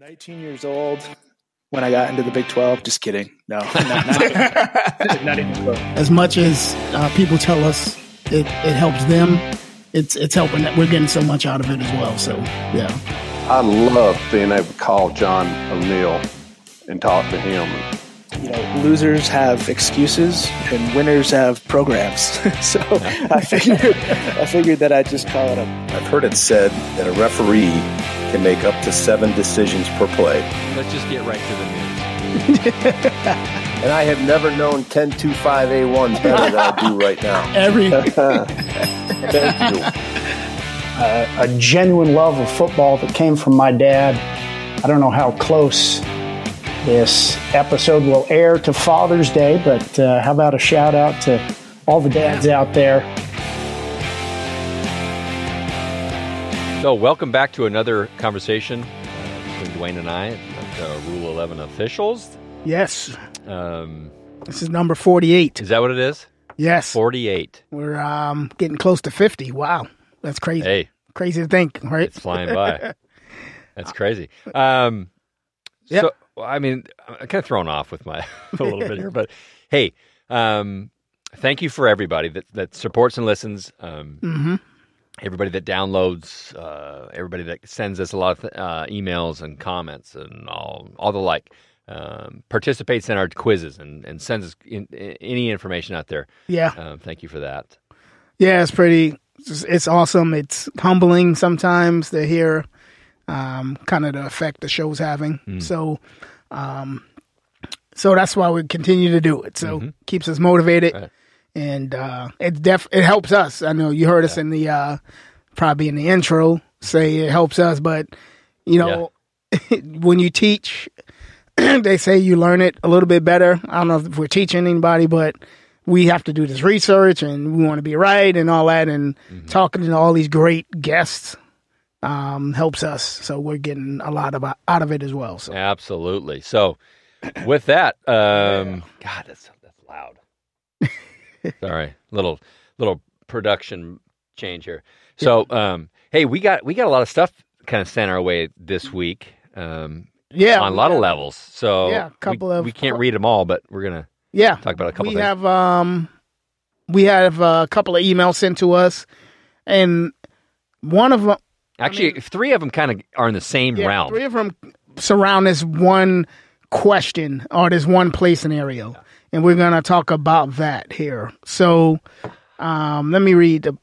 19 years old when I got into the Big 12. Just kidding. No, not, not, not even close. As much as uh, people tell us it, it helps them, it's it's helping that we're getting so much out of it as well. So yeah, I love being able to call John O'Neill and talk to him. You know, losers have excuses and winners have programs. so I figured I figured that I'd just call it up. I've heard it said that a referee can make up to seven decisions per play. Let's just get right to the news. And I have never known 1025A1 better than I do right now. every Thank you. uh, a genuine love of football that came from my dad. I don't know how close this episode will air to Father's Day, but uh, how about a shout out to all the dads out there? So, welcome back to another conversation uh, between Dwayne and I, about, uh, Rule 11 officials. yes, Um, this is number forty-eight. is that what it is? Yes, 48. we're um, getting close to fifty. Wow, that's crazy. Hey, Crazy to think, right? it's flying by. That's crazy. Um, Yep. So, I mean, I'm kind of thrown off with my a little bit here, but hey, um, thank you for everybody that, that supports and listens. Um, hmm everybody that downloads, uh, everybody that sends us a lot of uh, emails and comments and all, all the like, um, participates in our quizzes and, and sends us in, any information out there. Yeah, Um, thank you for that. yeah, it's pretty. It's, it's awesome. It's humbling sometimes to hear um, kind of the effect the show's having. So, um, so that's why we continue to do it. So keeps us motivated, Right. And uh, it def it helps us. I know you heard us in the uh, probably in the intro say it helps us, but you know when you teach, they say you learn it a little bit better. I don't know if we're teaching anybody, but we have to do this research and we want to be right and all that and talking to all these great guests um, helps us. So we're getting a lot of out of it as well. So Absolutely. So, with that, um, God, that's that's loud. Sorry, little little production change here. So, um, hey, we got we got a lot of stuff kind of sent our way this week. Um, yeah, on a lot of levels. So Yeah, a couple we, of- we can't read them all, but we're gonna yeah. talk about a couple we things. have um we have a couple of emails sent to us, and one of them Actually, three of them kind of are in the same yeah, realm. three of them surround this one question or this one play scenario, and we're gonna talk about that here. So, um, let me read the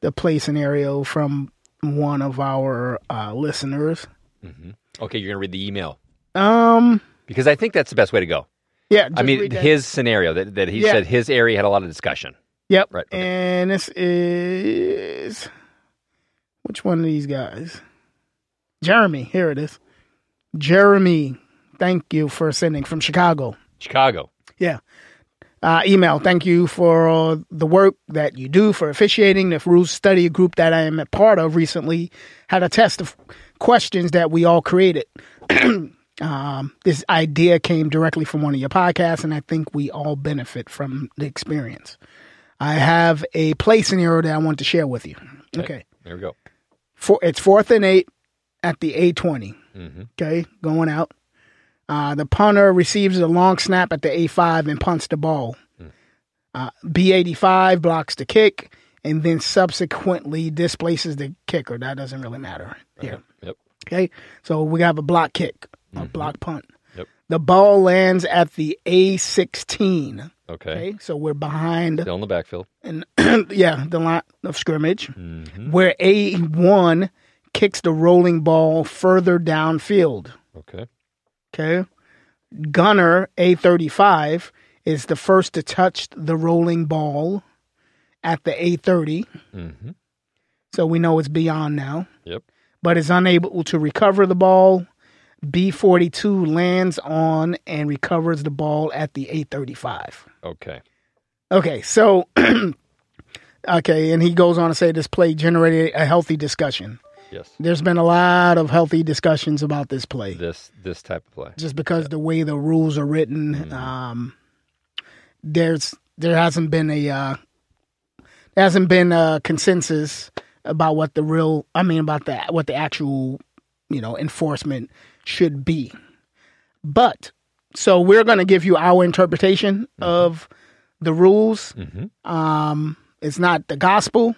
the play scenario from one of our uh, listeners. Okay, you're gonna read the email Um, because I think that's the best way to go. yeah, I mean, his scenario that, that he Yeah. said his area had a lot of discussion. Yep. Right, okay. And this is which one of these guys? Jeremy. Here it is. Jeremy, thank you for sending from Chicago. Chicago. Yeah. Uh, email. Thank you for the work that you do for officiating. The rules study group that I am a part of recently had a test of questions that we all created. um, this idea came directly from one of your podcasts, and I think we all benefit from the experience. I have a play scenario that I want to share with you. Okay. There we go. For, it's fourth and eight at the A20. hmm Okay, going out. Uh, the punter receives a long snap at the A5 and punts the ball. Uh, B85 blocks the kick and then subsequently displaces the kicker. That doesn't really matter here. Yep. Okay, so we have a block kick, a block punt. Yep. The ball lands at the A16. Okay. Okay, so we're behind Still in the backfield. and yeah, the line of scrimmage, Mm-hmm. where A1 kicks the rolling ball further downfield. Okay. Okay. Gunner A35 is the first to touch the rolling ball at the A30. Mm-hmm. So we know it's beyond now, Yep. but is unable to recover the ball. B42 lands on and recovers the ball at the A35. Okay. Okay, so okay, and he goes on to say this play generated a healthy discussion. Yes. There's been a lot of healthy discussions about this play. This this type of play. just because the way the rules are written, um, there's there hasn't been a uh, there hasn't been a consensus about what the real I mean about that what the actual you know enforcement should be. But so we're going to give you our interpretation of the rules. Um, it's not the gospel,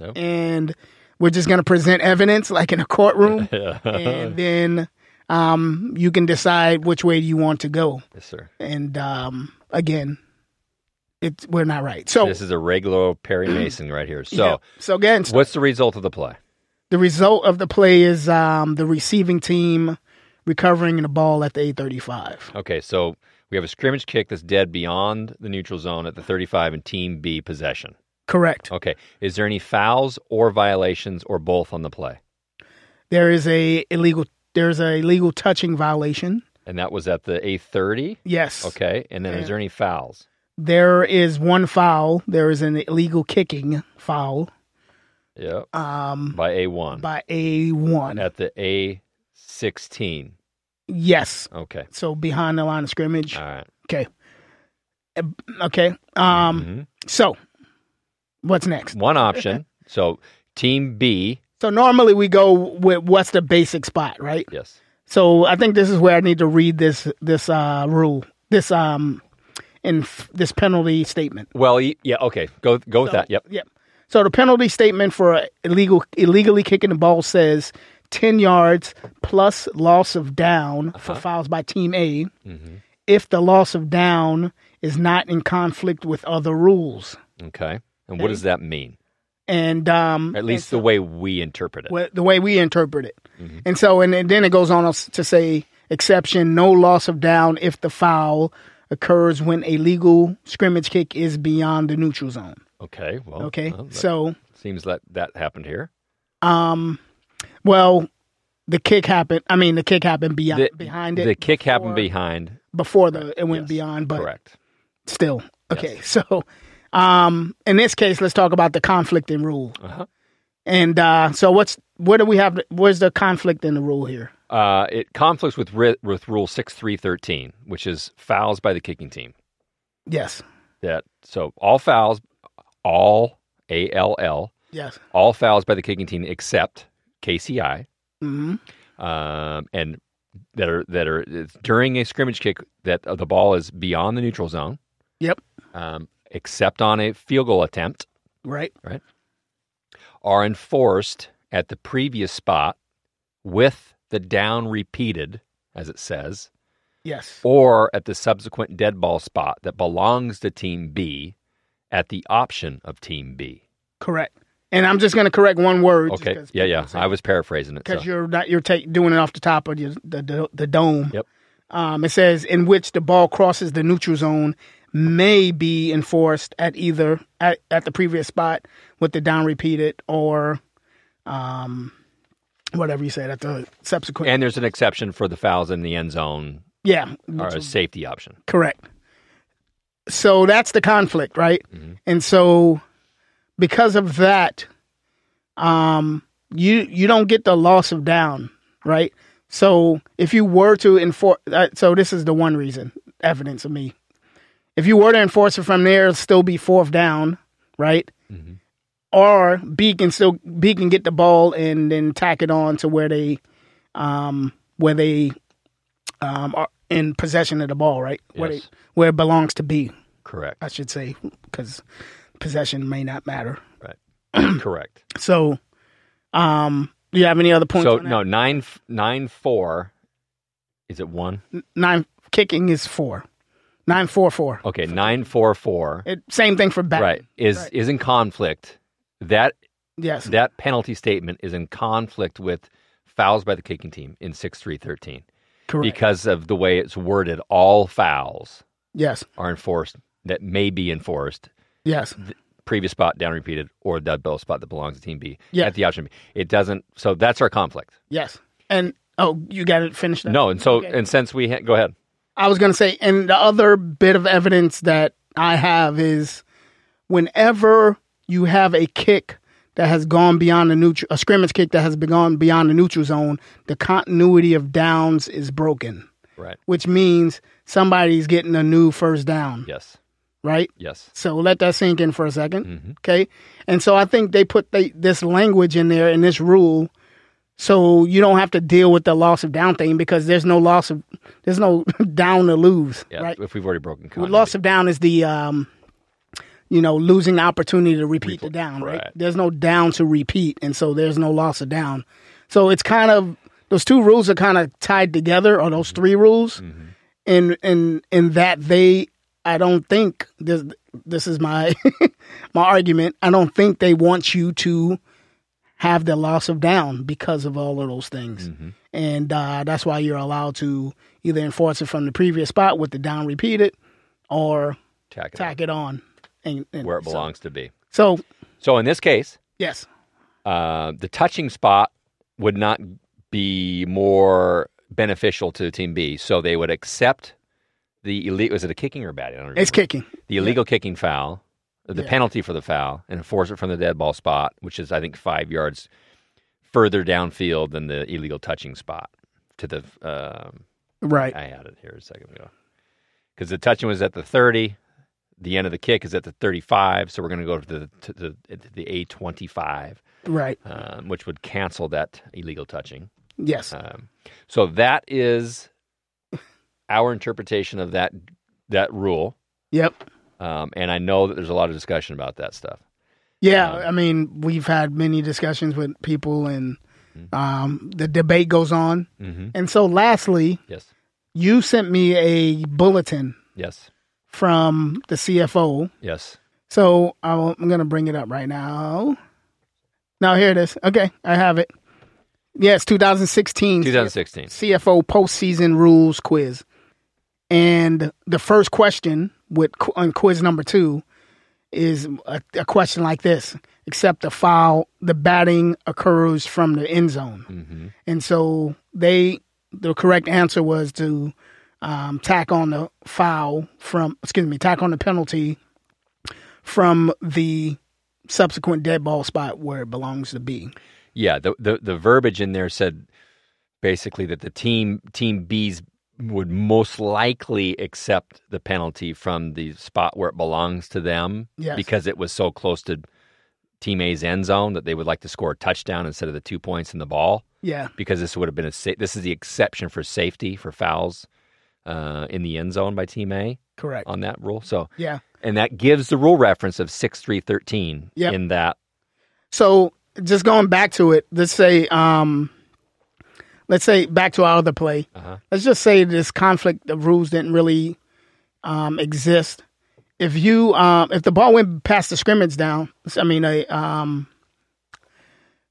No. and we're just going to present evidence like in a courtroom, and then um, you can decide which way you want to go. Yes, sir. And um, again, it's we're not right. So This is a regular Perry Mason right here. So, yeah. so again, what's the result of the play? the result of the play is um, the receiving team recovering the ball at the A35. Okay, so we have a scrimmage kick that's dead beyond the neutral zone at the 35 and Team B possession. Correct. Okay, is there any fouls or violations or both on the play? There is a illegal. There's a illegal touching violation. And that was at the A30. Yes. Okay, and then is there any fouls? There is one foul. There is an illegal kicking foul Yeah. um, By A1 by a one. at the A16. Yes. Okay. So behind the line of scrimmage. All right. Okay. Uh, Okay. Um. Mhm. So, what's next? One option. so Team B, So normally we go with what's the basic spot, right? yes. So I think this is where I need to read this this uh rule this um in f- this penalty statement. Well, yeah, okay. Go go with that. Yep. Yep. So the penalty statement for illegal illegally kicking the ball says ten yards plus loss of down for fouls by team A. If the loss of down is not in conflict with other rules, Okay. And what does that mean? and um, At least the way we interpret it. the way we interpret it. And so, and, and then it goes on to say, exception, no loss of down if the foul occurs when a legal scrimmage kick is beyond the neutral zone. Okay. Well. Okay. well, so, seems that that happened here. um, well, the kick happened. I mean, the kick happened beyond, The, behind it. The kick happened behind. before the it went Yes, beyond, but Correct. still. Okay. So, um, in this case, let's talk about the conflict in rule. Uh-huh. And uh, so, what's what do we have? Where's the conflict in the rule here? Uh, it conflicts with with Rule six three thirteen, which is fouls by the kicking team. Yes. That so all fouls, all A L L, Yes. all fouls by the kicking team except KCI, hmm um, and that are that are during a scrimmage kick that uh, the ball is beyond the neutral zone, Yep. um, except on a field goal attempt, Right. Right, are enforced at the previous spot with the down repeated, as it says, Yes. or at the subsequent dead ball spot that belongs to Team B at the option of Team B. Correct. And I'm just going to correct one word. Okay. Yeah, yeah. I was paraphrasing it. Because so. you're not you're take, doing it off the top of your, the, the the dome. Yep. Um, it says in which the ball crosses the neutral zone may be enforced at either at, at the previous spot with the down repeated or um whatever you said at the subsequent. And there's an exception for the fouls in the end zone yeah. or a safety option. Correct. So that's the conflict, right? Mm-hmm. And so because of that, um, you you don't get the loss of down, right? So if you were to enforce, uh, so this is the one reason evidence of me. If you were to enforce it from there, it'll still be fourth down, right? Mm-hmm. Or B can still B can get the ball and then tack it on to where they, um, where they, um, are in possession of the ball, right? Where Yes. they, where it belongs to be, Correct. I should say, because possession may not matter. Right. Correct. So, um, do you have any other points? So no nine nine four. Is it one? nine kicking is four, nine four four. Okay, nine four four. It, same thing for back. Right. Is Right. is in conflict. That Yes. that penalty statement is in conflict with fouls by the kicking team in six three thirteen correct. because of the way it's worded. All fouls yes. are enforced that may be enforced Yes. previous spot down repeated or dead ball spot that belongs to team B Yeah. at the option B. It doesn't. So that's our conflict. Yes. And oh, you got to finish that. No, and so Okay. and since we ha- go ahead. I was going to say, and the other bit of evidence that I have is whenever you have a kick that has gone beyond the neutral, a scrimmage kick that has gone beyond the neutral zone, the continuity of downs is broken, Right. which means somebody's getting a new first down, Yes. right? Yes. So let that sink in for a 2nd Mhm. Okay. And so I think they put they, this language in there in this rule So you don't have to deal with the loss of down thing because there's no loss of there's no down to lose, Yeah, right? if we've already broken continuity. loss of down is the um, you know losing the opportunity to repeat the down, right? right. There's no down to repeat, and so there's no loss of down. So it's kind of those two rules are kind of tied together, or those three rules, and and and that they. I don't think this. This is my my argument. I don't think they want you to have the loss of down because of all of those things, and uh, that's why you're allowed to either enforce it from the previous spot with the down repeated, or tack it tack it on and, and where it so- belongs to be. So, So in this case, yes, uh, the touching spot would not be more beneficial to Team B. So they would accept the illegal. Was it a kicking or batting? I don't it's kicking. the illegal kicking foul, the Yeah. penalty for the foul, and force it from the dead ball spot, which is I think five yards further downfield than the illegal touching spot. To the um, Right. I had it here a second ago because the touching was at the thirty. The end of the kick is at the thirty-five, so we're going to go to the to the to the A twenty-five, Right. um, which would cancel that illegal touching. Yes. Um, so that is our interpretation of that that rule. Yep. Um, and I know that there's a lot of discussion about that stuff. Yeah. Um, I mean, we've had many discussions with people, and Mm-hmm. um, the debate goes on. Mhm. And so, lastly, Yes. you sent me a bulletin Yes. from the CFO. Yes. So I'll, I'm going to bring it up right now. Now here it is. Okay, I have it. Yes, 2016 2016. CFO postseason rules quiz. And the first question with on quiz number two is a, a question like this: Except the foul, the batting occurs from the end zone, and so they the correct answer was to um, tack on the foul from excuse me, tack on the penalty from the subsequent dead ball spot where it belongs to be. Yeah. The, the the verbiage in there said basically that the team team B's would most likely accept the penalty from the spot where it belongs to them Yes. because it was so close to team A's end zone that they would like to score a touchdown instead of the two points in the ball. Yeah, because this would have been a sa- this is the exception for safety for fouls uh, in the end zone by team A correct. on that rule. So Yeah. and that gives the rule reference of six three thirteen Yep. in that So just going back to it, let's say, um, let's say back to our other play. Uh-huh. Let's just say this conflict of rules didn't really um, exist. If you, um, if the ball went past the scrimmage down, I mean, a um,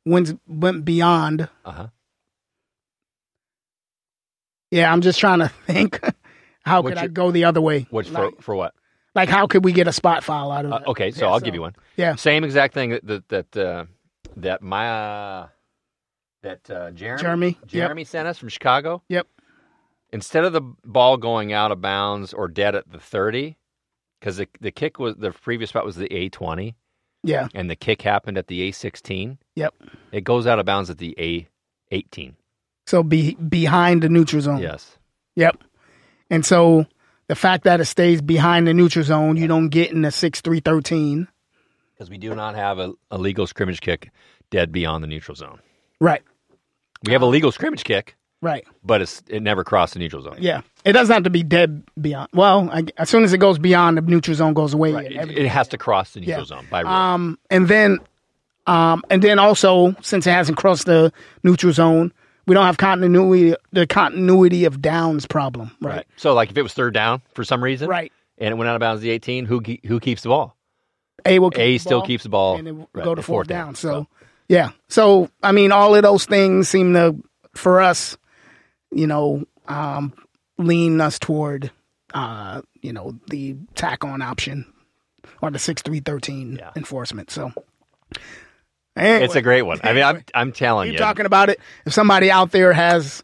went went beyond. uh-huh. Yeah, I'm just trying to think. How What's could I go the other way? which like, for for what? like, how could we get a spot foul out of Uh, it? okay, so Yeah, I'll so- give you one. Yeah. Same exact thing that that that, uh, that my uh, that uh, Jeremy Jeremy, yep. Sent us from Chicago. Yep. Instead of the ball going out of bounds or dead at the thirty, because the the kick was the previous spot was the A twenty. Yeah. and the kick happened at the A16, Yep. it goes out of bounds at the A18. So be behind the neutral zone. Yes. Yep. And so the fact that it stays behind the neutral zone, you don't get in the six three thirteen. Because we do not have a, a legal scrimmage kick dead beyond the neutral zone. Right. We have a legal scrimmage kick, Right. but it's it never crossed the neutral zone. Yeah. It doesn't have to be dead beyond. Well, I, as soon as it goes beyond, the neutral zone goes away. Right. It, it has to cross the neutral Yeah. zone by rule. um, and then, um, and then also since it hasn't crossed the neutral zone, we don't have continuity. The continuity of downs problem. Right. right. So, like, if it was third down for some reason, Right. and it went out of bounds at the 18, who ke- who keeps the ball? A will keep A the still ball, keeps the ball. and then right, go to at fourth down. So, yeah. So I mean, all of those things seem to, for us, you know, um, lean us toward, uh, you know, the tack on option or the six three thirteen Yeah. enforcement. So, anyway, it's a great one. I mean, I'm I'm telling keep you. talking about it. If somebody out there has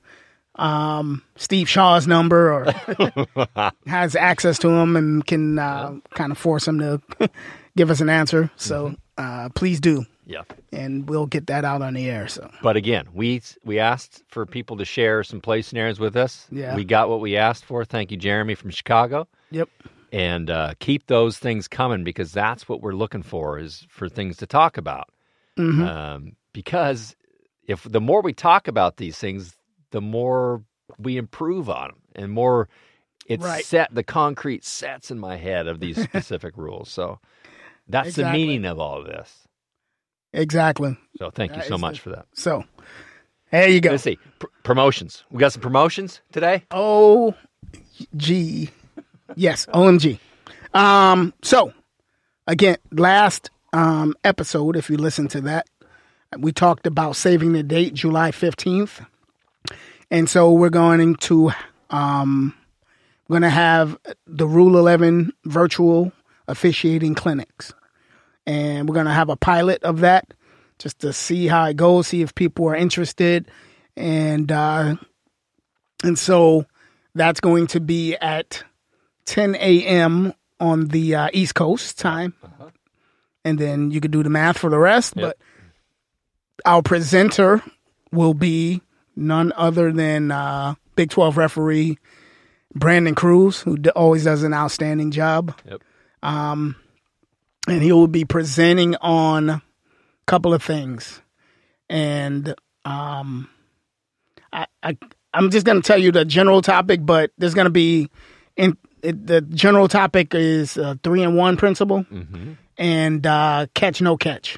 um, Steve Shaw's number or has access to him and can uh, kind of force him to give us an answer, so Mm-hmm. uh, please do, yeah. and we'll get that out on the air. So But again, we we asked for people to share some play scenarios with us. Yeah. We got what we asked for. Thank you, Jeremy from Chicago. yep, And uh, keep those things coming because that's what we're looking for is for things to talk about. Mm-hmm. Um, because if the more we talk about these things, the more we improve on them, and more it's Right. set. The concrete sets in my head of these specific rules. So that's Exactly. the meaning of all of this. Exactly. So thank you That so much the- for that. So there you go. Let's see Pr- promotions. We got some promotions today. Oh, G. Yes, OMG. Um, so again, last um episode, if you listen to that, we talked about saving the date, July fifteenth. And so we're going to um we're gonna have the Rule Eleven virtual officiating clinics. And we're gonna have a pilot of that just to see how it goes, see if people are interested. And uh and so that's going to be at 10 a.m. on the uh, East Coast time. And then you could do the math for the rest. Yep. But our presenter will be none other than uh, Big 12 referee Brandon Cruz, who d- always does an outstanding job. Yep. Um, and he will be presenting on a couple of things. And um, I, I I'm just going to tell you the general topic, but there's going to be in it, the general topic is uh, three and one principle Mm-hmm. and uh, catch no catch.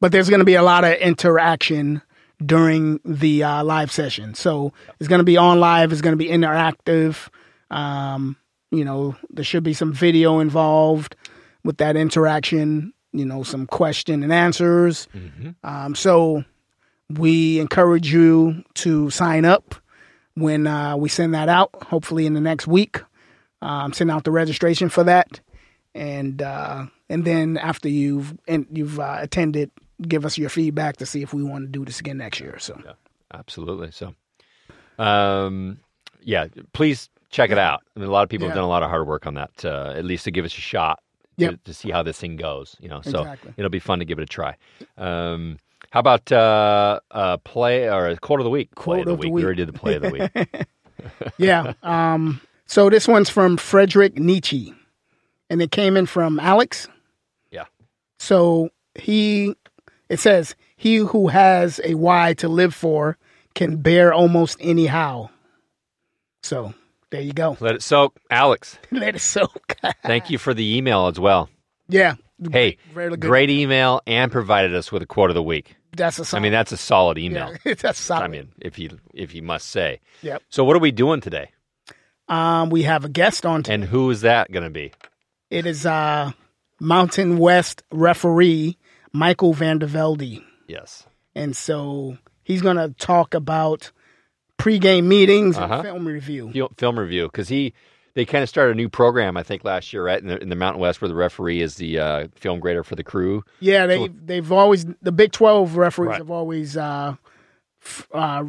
But there's going to be a lot of interaction during the uh, live session. So it's going to be on live. It's going to be interactive. Um, you know, there should be some video involved with that interaction. You know, some question and answers. Um, so we encourage you to sign up when uh, we send that out. Hopefully in the next week, um, send out the registration for that, and uh, and then after you've and you've uh, attended, give us your feedback to see if we want to do this again next year. So Absolutely. So, um, yeah, please check it out. I mean, a lot of people have done a lot of hard work on that, uh, at least to give us a shot Yep. to see how this thing goes. You know, so Exactly. it'll be fun to give it a try. Um, how about uh, uh, play or a quote of the week? play Quote of the of the week. week. We already did the play of the week. yeah. Um, so this one's from Frederick Nietzsche, and it came in from Alex. Yeah. So he, it says, he who has a why to live for can bear almost any how. So there you go. Let it soak, Alex. Let it soak. Thank you for the email as well. yeah. Hey, good. great email and provided us with a quote of the week. That's a I solid. mean, that's a solid email. yeah, that's solid. I mean, if you if you must say. Yep. So, what are we doing today? Um, we have a guest on. Today. And who is that going to be? It is uh, Mountain West referee Michael Vandervelde. Yes. And so he's going to talk about pregame meetings Uh-huh. and film review. Fil- Film review because he they kind of started a new program I think last year right in the, in the Mountain West where the referee is the uh, film grader for the crew. Yeah, they they've always the Big Twelve referees Right. have always uh, f- uh,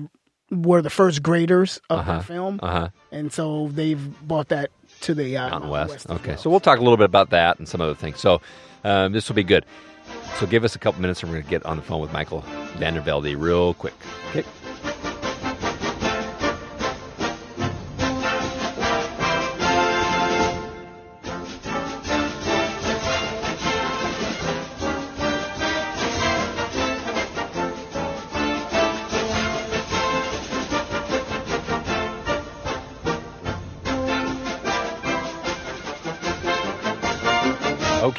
were the first graders of Uh-huh. the film, Uh huh. and so they've brought that to the uh, Mountain West. as Okay, well. so we'll talk a little bit about that and some other things. So um, this will be good. So give us a couple minutes and we're going to get on the phone with Michael Vandervelde real quick. Okay.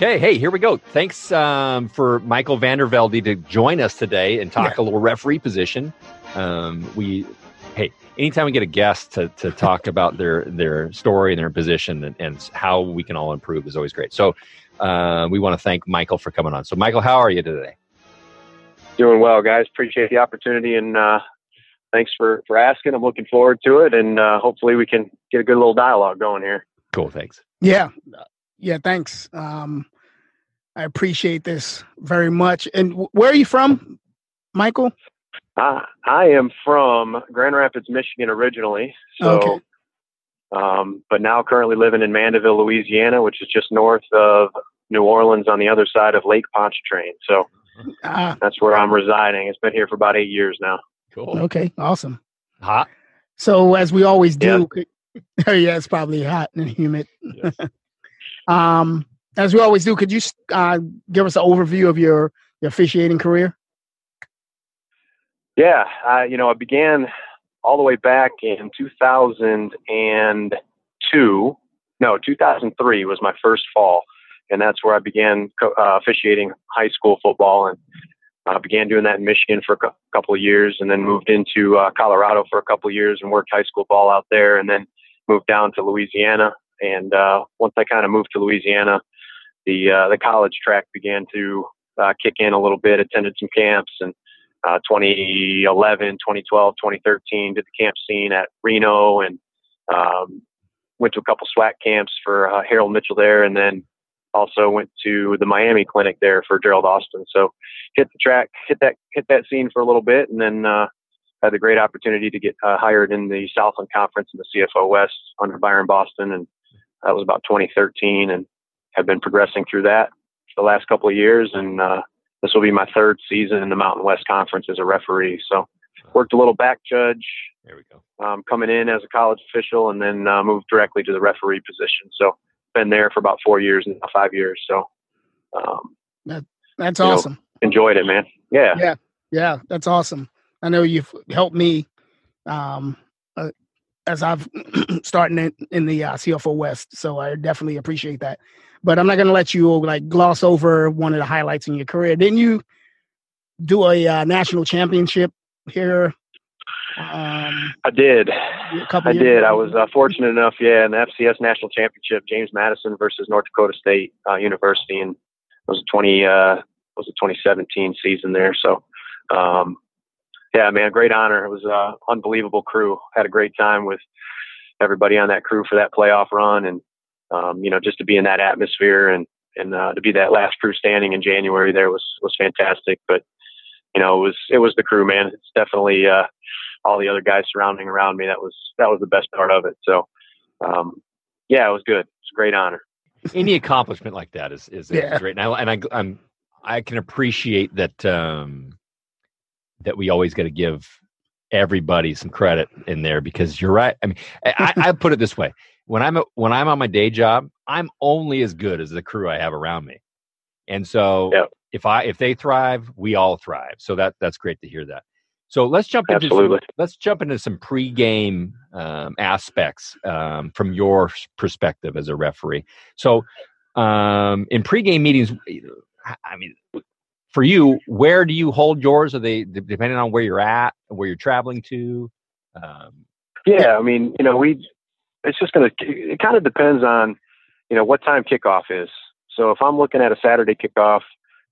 Okay, hey, here we go. Thanks um, for Michael Vandervelde to join us today and talk a little referee position. Um, we, hey, anytime we get a guest to, to talk about their their story and their position and, and how we can all improve is always great. So uh, we want to thank Michael for coming on. So, Michael, how are you today? Doing well, guys. Appreciate the opportunity and uh, thanks for, for asking. I'm looking forward to it and uh, hopefully we can get a good little dialogue going here. Cool, thanks. Yeah, yeah. Thanks. Um, I appreciate this very much. And where are you from, Michael? I, I am from Grand Rapids, Michigan originally. So, Okay. um, but now currently living in Mandeville, Louisiana, which is just north of New Orleans on the other side of Lake Pontchartrain. So Ah, that's where I'm residing. It's been here for about eight years now. Cool. okay. Awesome. Hot. So as we always do, oh yeah, it's probably hot and humid. Yes. um, as we always do, could you uh, give us an overview of your your officiating career? Yeah, you know, I began all the way back in 2002. No, 2003 was my first fall, and that's where I began uh, officiating high school football, and I began doing that in Michigan for a couple of years, and then moved into uh, Colorado for a couple of years and worked high school ball out there, and then moved down to Louisiana. And uh, once I kind of moved to Louisiana, the uh, the college track began to uh, kick in a little bit. Attended some camps and uh, 2011, 2012, 2013 did the camp scene at Reno and um, went to a couple SWAT camps for uh, Harold Mitchell there, and then also went to the Miami clinic there for Gerald Austin. So hit the track, hit that hit that scene for a little bit, and then uh, had the great opportunity to get uh, hired in the Southland Conference in the CFO West under Byron Boston, and that was about 2013, and have been progressing through that for the last couple of years, and uh, this will be my third season in the Mountain West Conference as a referee. So worked a little back judge. There we go. Um, coming in as a college official, and then uh, moved directly to the referee position. So been there for about four years now, five years. So um, that, that's awesome. Know, enjoyed it, man. Yeah, yeah, yeah. That's awesome. I know you've helped me um, uh, as I've starting in, in the uh, CFO West. So I definitely appreciate that. But I'm not going to let you like gloss over one of the highlights in your career. Didn't you do a uh, national championship here? Um, I did. I did. Ago? I was uh, fortunate enough, yeah, in the FCS national championship, James Madison versus North Dakota State uh, University, and it was a 20 uh, was a 2017 season there. So, um, yeah, man, great honor. It was an unbelievable crew. Had a great time with everybody on that crew for that playoff run, and um, you know, just to be in that atmosphere and and uh, to be that last crew standing in January there was was fantastic. But you know, it was it was the crew, man. It's definitely uh, all the other guys surrounding around me. That was that was the best part of it. So, um, yeah, it was good. It's a great honor. Any accomplishment like that is is, yeah. is great. And I and I I'm I can appreciate that um, that we always got to give everybody some credit in there because you're right. I mean, I, I put it this way: when I'm when I'm on my day job, I'm only as good as the crew I have around me, and so if I if they thrive, we all thrive. So that that's great to hear that. So let's jump into some, let's jump into some pregame um, aspects um, from your perspective as a referee. So um, in pregame meetings, I mean, for you, where do you hold yours? Are they depending on where you're at, where you're traveling to? Um, yeah, I mean, you know, we it's just going to, it kind of depends on, you know, what time kickoff is. So if I'm looking at a Saturday kickoff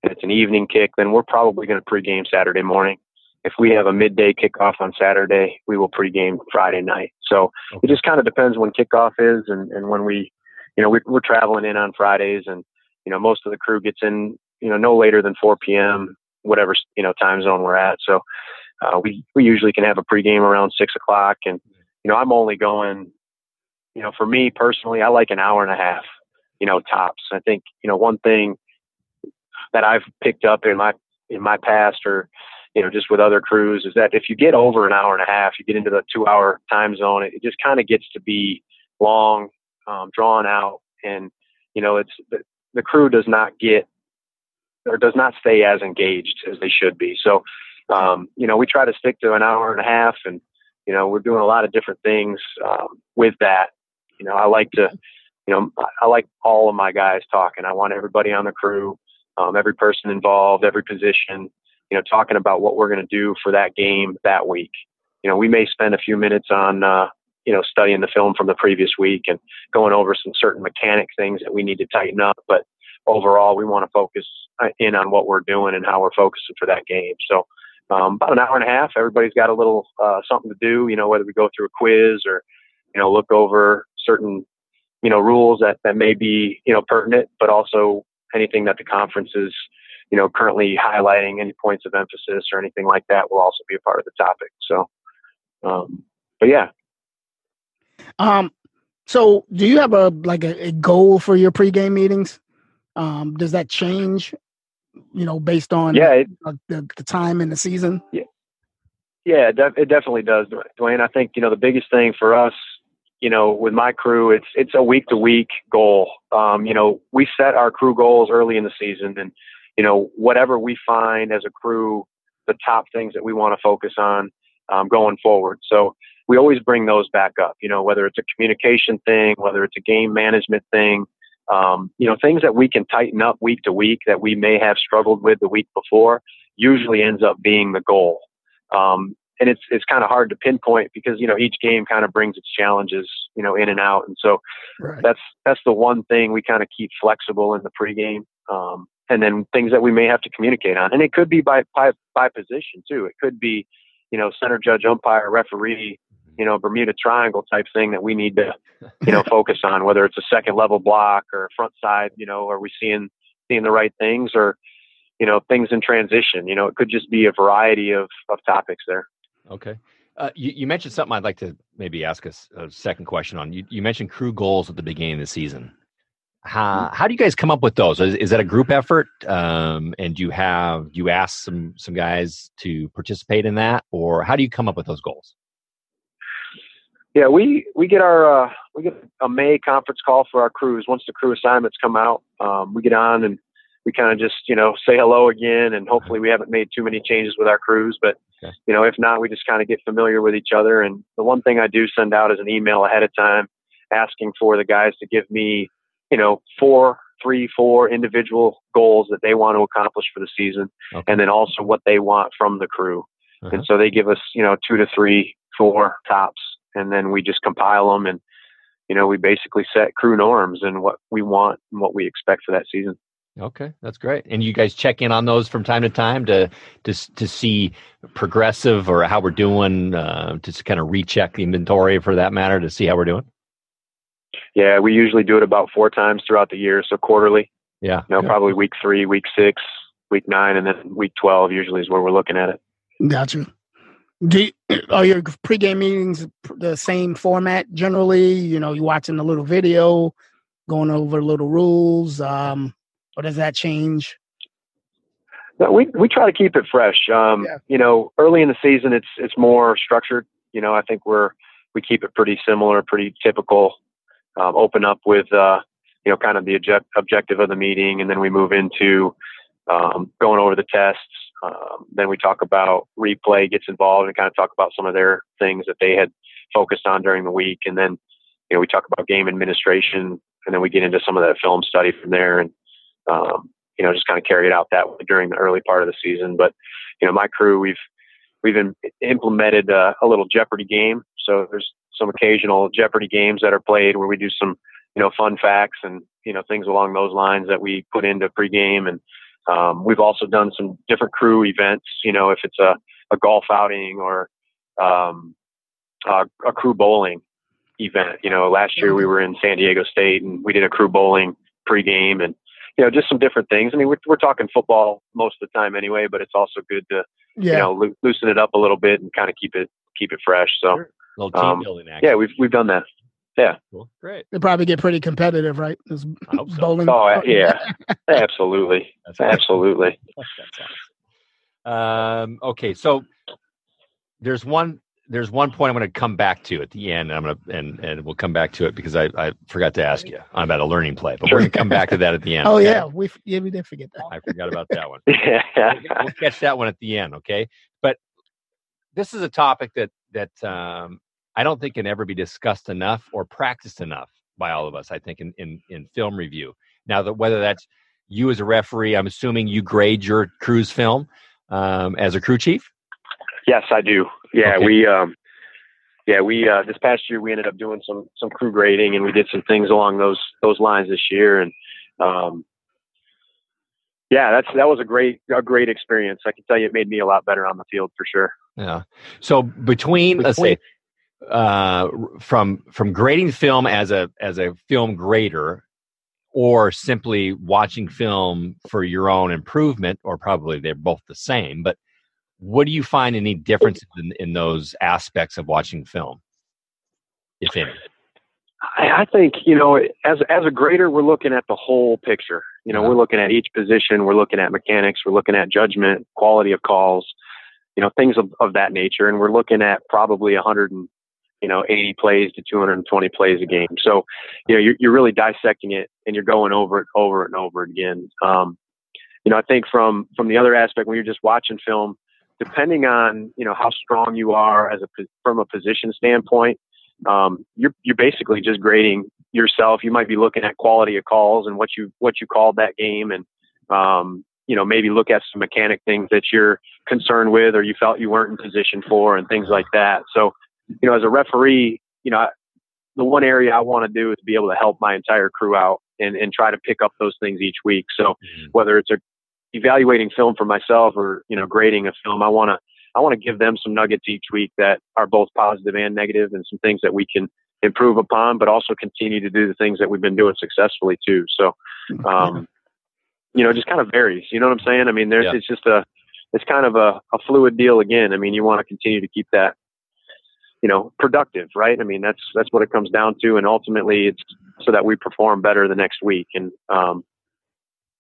and it's an evening kick, then we're probably going to pregame Saturday morning. If we have a midday kickoff on Saturday, we will pregame Friday night. So okay. it just kind of depends when kickoff is and, and when we, you know, we, we're traveling in on Fridays and, you know, most of the crew gets in, you know, no later than 4 p.m., whatever, you know, time zone we're at. So uh, we, we usually can have a pregame around six o'clock and, you know, I'm only going you know, for me personally, I like an hour and a half, you know, tops. I think, you know, one thing that I've picked up in my in my past or you know, just with other crews is that if you get over an hour and a half, you get into the two hour time zone, it, just kind of gets to be long, um, drawn out. And, you know, it's the, the crew does not get or does not stay as engaged as they should be. So, um, you know, we try to stick to an hour and a half and, you know, we're doing a lot of different things um, with that. You know, I like to, you know, I like all of my guys talking. I want everybody on the crew, um, every person involved, every position, you know, talking about what we're going to do for that game that week. You know, we may spend a few minutes on, uh, you know, studying the film from the previous week and going over some certain mechanic things that we need to tighten up. But overall, we want to focus uh, in on what we're doing and how we're focusing for that game. So, um, about an hour and a half, everybody's got a little uh, something to do. You know, whether we go through a quiz or, you know, look over certain, you know, rules that, that may be, you know, pertinent, but also anything that the conference is, you know, currently highlighting, any points of emphasis or anything like that will also be a part of the topic. So, um, but yeah. Um, so do you have a, like a, a goal for your pregame meetings? Um, does that change, you know, based on yeah, it, uh, the, the time in the season? Yeah. Yeah, it, it definitely does, Dwayne. I think, you know, the biggest thing for us you know, with my crew, it's it's a week to week goal. Um, you know, we set our crew goals early in the season, and you know, whatever we find as a crew the top things that we want to focus on um, going forward. So we always bring those back up. You know, whether it's a communication thing, whether it's a game management thing, um, you know, things that we can tighten up week to week that we may have struggled with the week before usually ends up being the goal. Um, and it's it's kind of hard to pinpoint because you know each game kind of brings its challenges you know in and out, and so right. that's that's the one thing we kind of keep flexible in the pregame, um, and then things that we may have to communicate on, and it could be by by by position too. It could be you know center judge, umpire, referee, you know Bermuda Triangle type thing that we need to you know focus on, whether it's a second level block or front side. You know, are we seeing seeing the right things or you know things in transition? You know, it could just be a variety of of topics there. Okay. Uh, you, you, mentioned something I'd like to maybe ask a, a second question on. You, you, mentioned crew goals at the beginning of the season. How, mm-hmm. how do you guys come up with those? Is, is that a group effort? Um, and do you have you ask some some guys to participate in that, or how do you come up with those goals? Yeah, we we get our uh, we get a May conference call for our crews. Once the crew assignments come out, um, we get on and we kind of just you know say hello again, and hopefully we haven't made too many changes with our crews. But okay. you know, if not, we just kind of get familiar with each other. And the one thing I do send out is an email ahead of time asking for the guys to give me you know four, three, four individual goals that they want to accomplish for the season, okay. and then also what they want from the crew. Uh-huh. And so they give us you know two to three, four tops, and then we just compile them and you know, we basically set crew norms and what we want and what we expect for that season. Okay, that's great. And you guys check in on those from time to time to to to see progressive or how we're doing, uh, to kind of recheck the inventory for that matter to see how we're doing. Yeah, we usually do it about four times throughout the year, so quarterly. Yeah, you know, probably week three, week six, week nine, and then week twelve usually is where we're looking at it. Gotcha. Do you, are your pregame meetings the same format generally? You know, you watching a little video, going over little rules. Um, or does that change? No, we we try to keep it fresh. Um, yeah. You know, early in the season, it's it's more structured. You know, I think we're we keep it pretty similar, pretty typical. Um, open up with uh, you know kind of the object, objective of the meeting, and then we move into um, going over the tests. Um, then we talk about replay gets involved and kind of talk about some of their things that they had focused on during the week, and then you know we talk about game administration, and then we get into some of that film study from there, and um, you know, just kind of carry it out that way during the early part of the season. But, you know, my crew, we've, we've in, implemented uh, a little Jeopardy game. So there's some occasional Jeopardy games that are played where we do some, you know, fun facts and, you know, things along those lines that we put into pregame. And um, we've also done some different crew events, you know, if it's a, a golf outing or um, uh, a crew bowling event. You know, last year we were in San Diego State and we did a crew bowling pregame and you know, just some different things. I mean, we're, we're talking football most of the time anyway, but it's also good to, yeah. you know, lo- loosen it up a little bit and kind of keep it, keep it fresh. So, sure. little team um, building action. Yeah, we've, we've done that. Yeah. Cool. Great. They probably get pretty competitive, right? bowling. Oh, yeah. Absolutely. Absolutely. um, okay. So there's one there's one point I'm going to come back to at the end. And I'm going to and and we'll come back to it because I, I forgot to ask you about a learning play, but we're going to come back to that at the end. oh okay? yeah, we yeah we did forget that. I forgot about that one. yeah, we'll catch that one at the end. Okay, but this is a topic that that um, I don't think can ever be discussed enough or practiced enough by all of us. I think in in, in film review. Now that whether that's you as a referee, I'm assuming you grade your crew's film um, as a crew chief. Yes, I do. Yeah, okay. we um, yeah we uh, this past year we ended up doing some some crew grading and we did some things along those those lines this year and um, yeah, that's that was a great a great experience. I can tell you, it made me a lot better on the field for sure. Yeah. So between, between let's say uh, from from grading film as a as a film grader or simply watching film for your own improvement or probably they're both the same but what do you find any differences in, in those aspects of watching film, if any? I, I think you know, as as a grader, we're looking at the whole picture. You know, we're looking at each position, we're looking at mechanics, we're looking at judgment, quality of calls, you know, things of, of that nature, and we're looking at probably 100 and you know 80 plays to 220 plays a game. So, you know, you're, you're really dissecting it and you're going over it over and over again. Um, you know, I think from from the other aspect when you're just watching film, depending on you know how strong you are as a from a position standpoint, um, you're you're basically just grading yourself. You might be looking at quality of calls and what you what you called that game, and um, you know maybe look at some mechanic things that you're concerned with or you felt you weren't in position for, and things like that. So, you know, as a referee, you know, I, the one area I want to do is be able to help my entire crew out and and try to pick up those things each week. So, mm-hmm. whether it's a evaluating film for myself or you know grading a film, I want to I want to give them some nuggets each week that are both positive and negative, and some things that we can improve upon, but also continue to do the things that we've been doing successfully too. So, um, you know, it just kind of varies. You know what I'm saying? I mean, there's yeah. it's just a it's kind of a, a fluid deal again. I mean, you want to continue to keep that you know productive right? I mean that's that's what it comes down to. And ultimately it's so that we perform better the next week. And um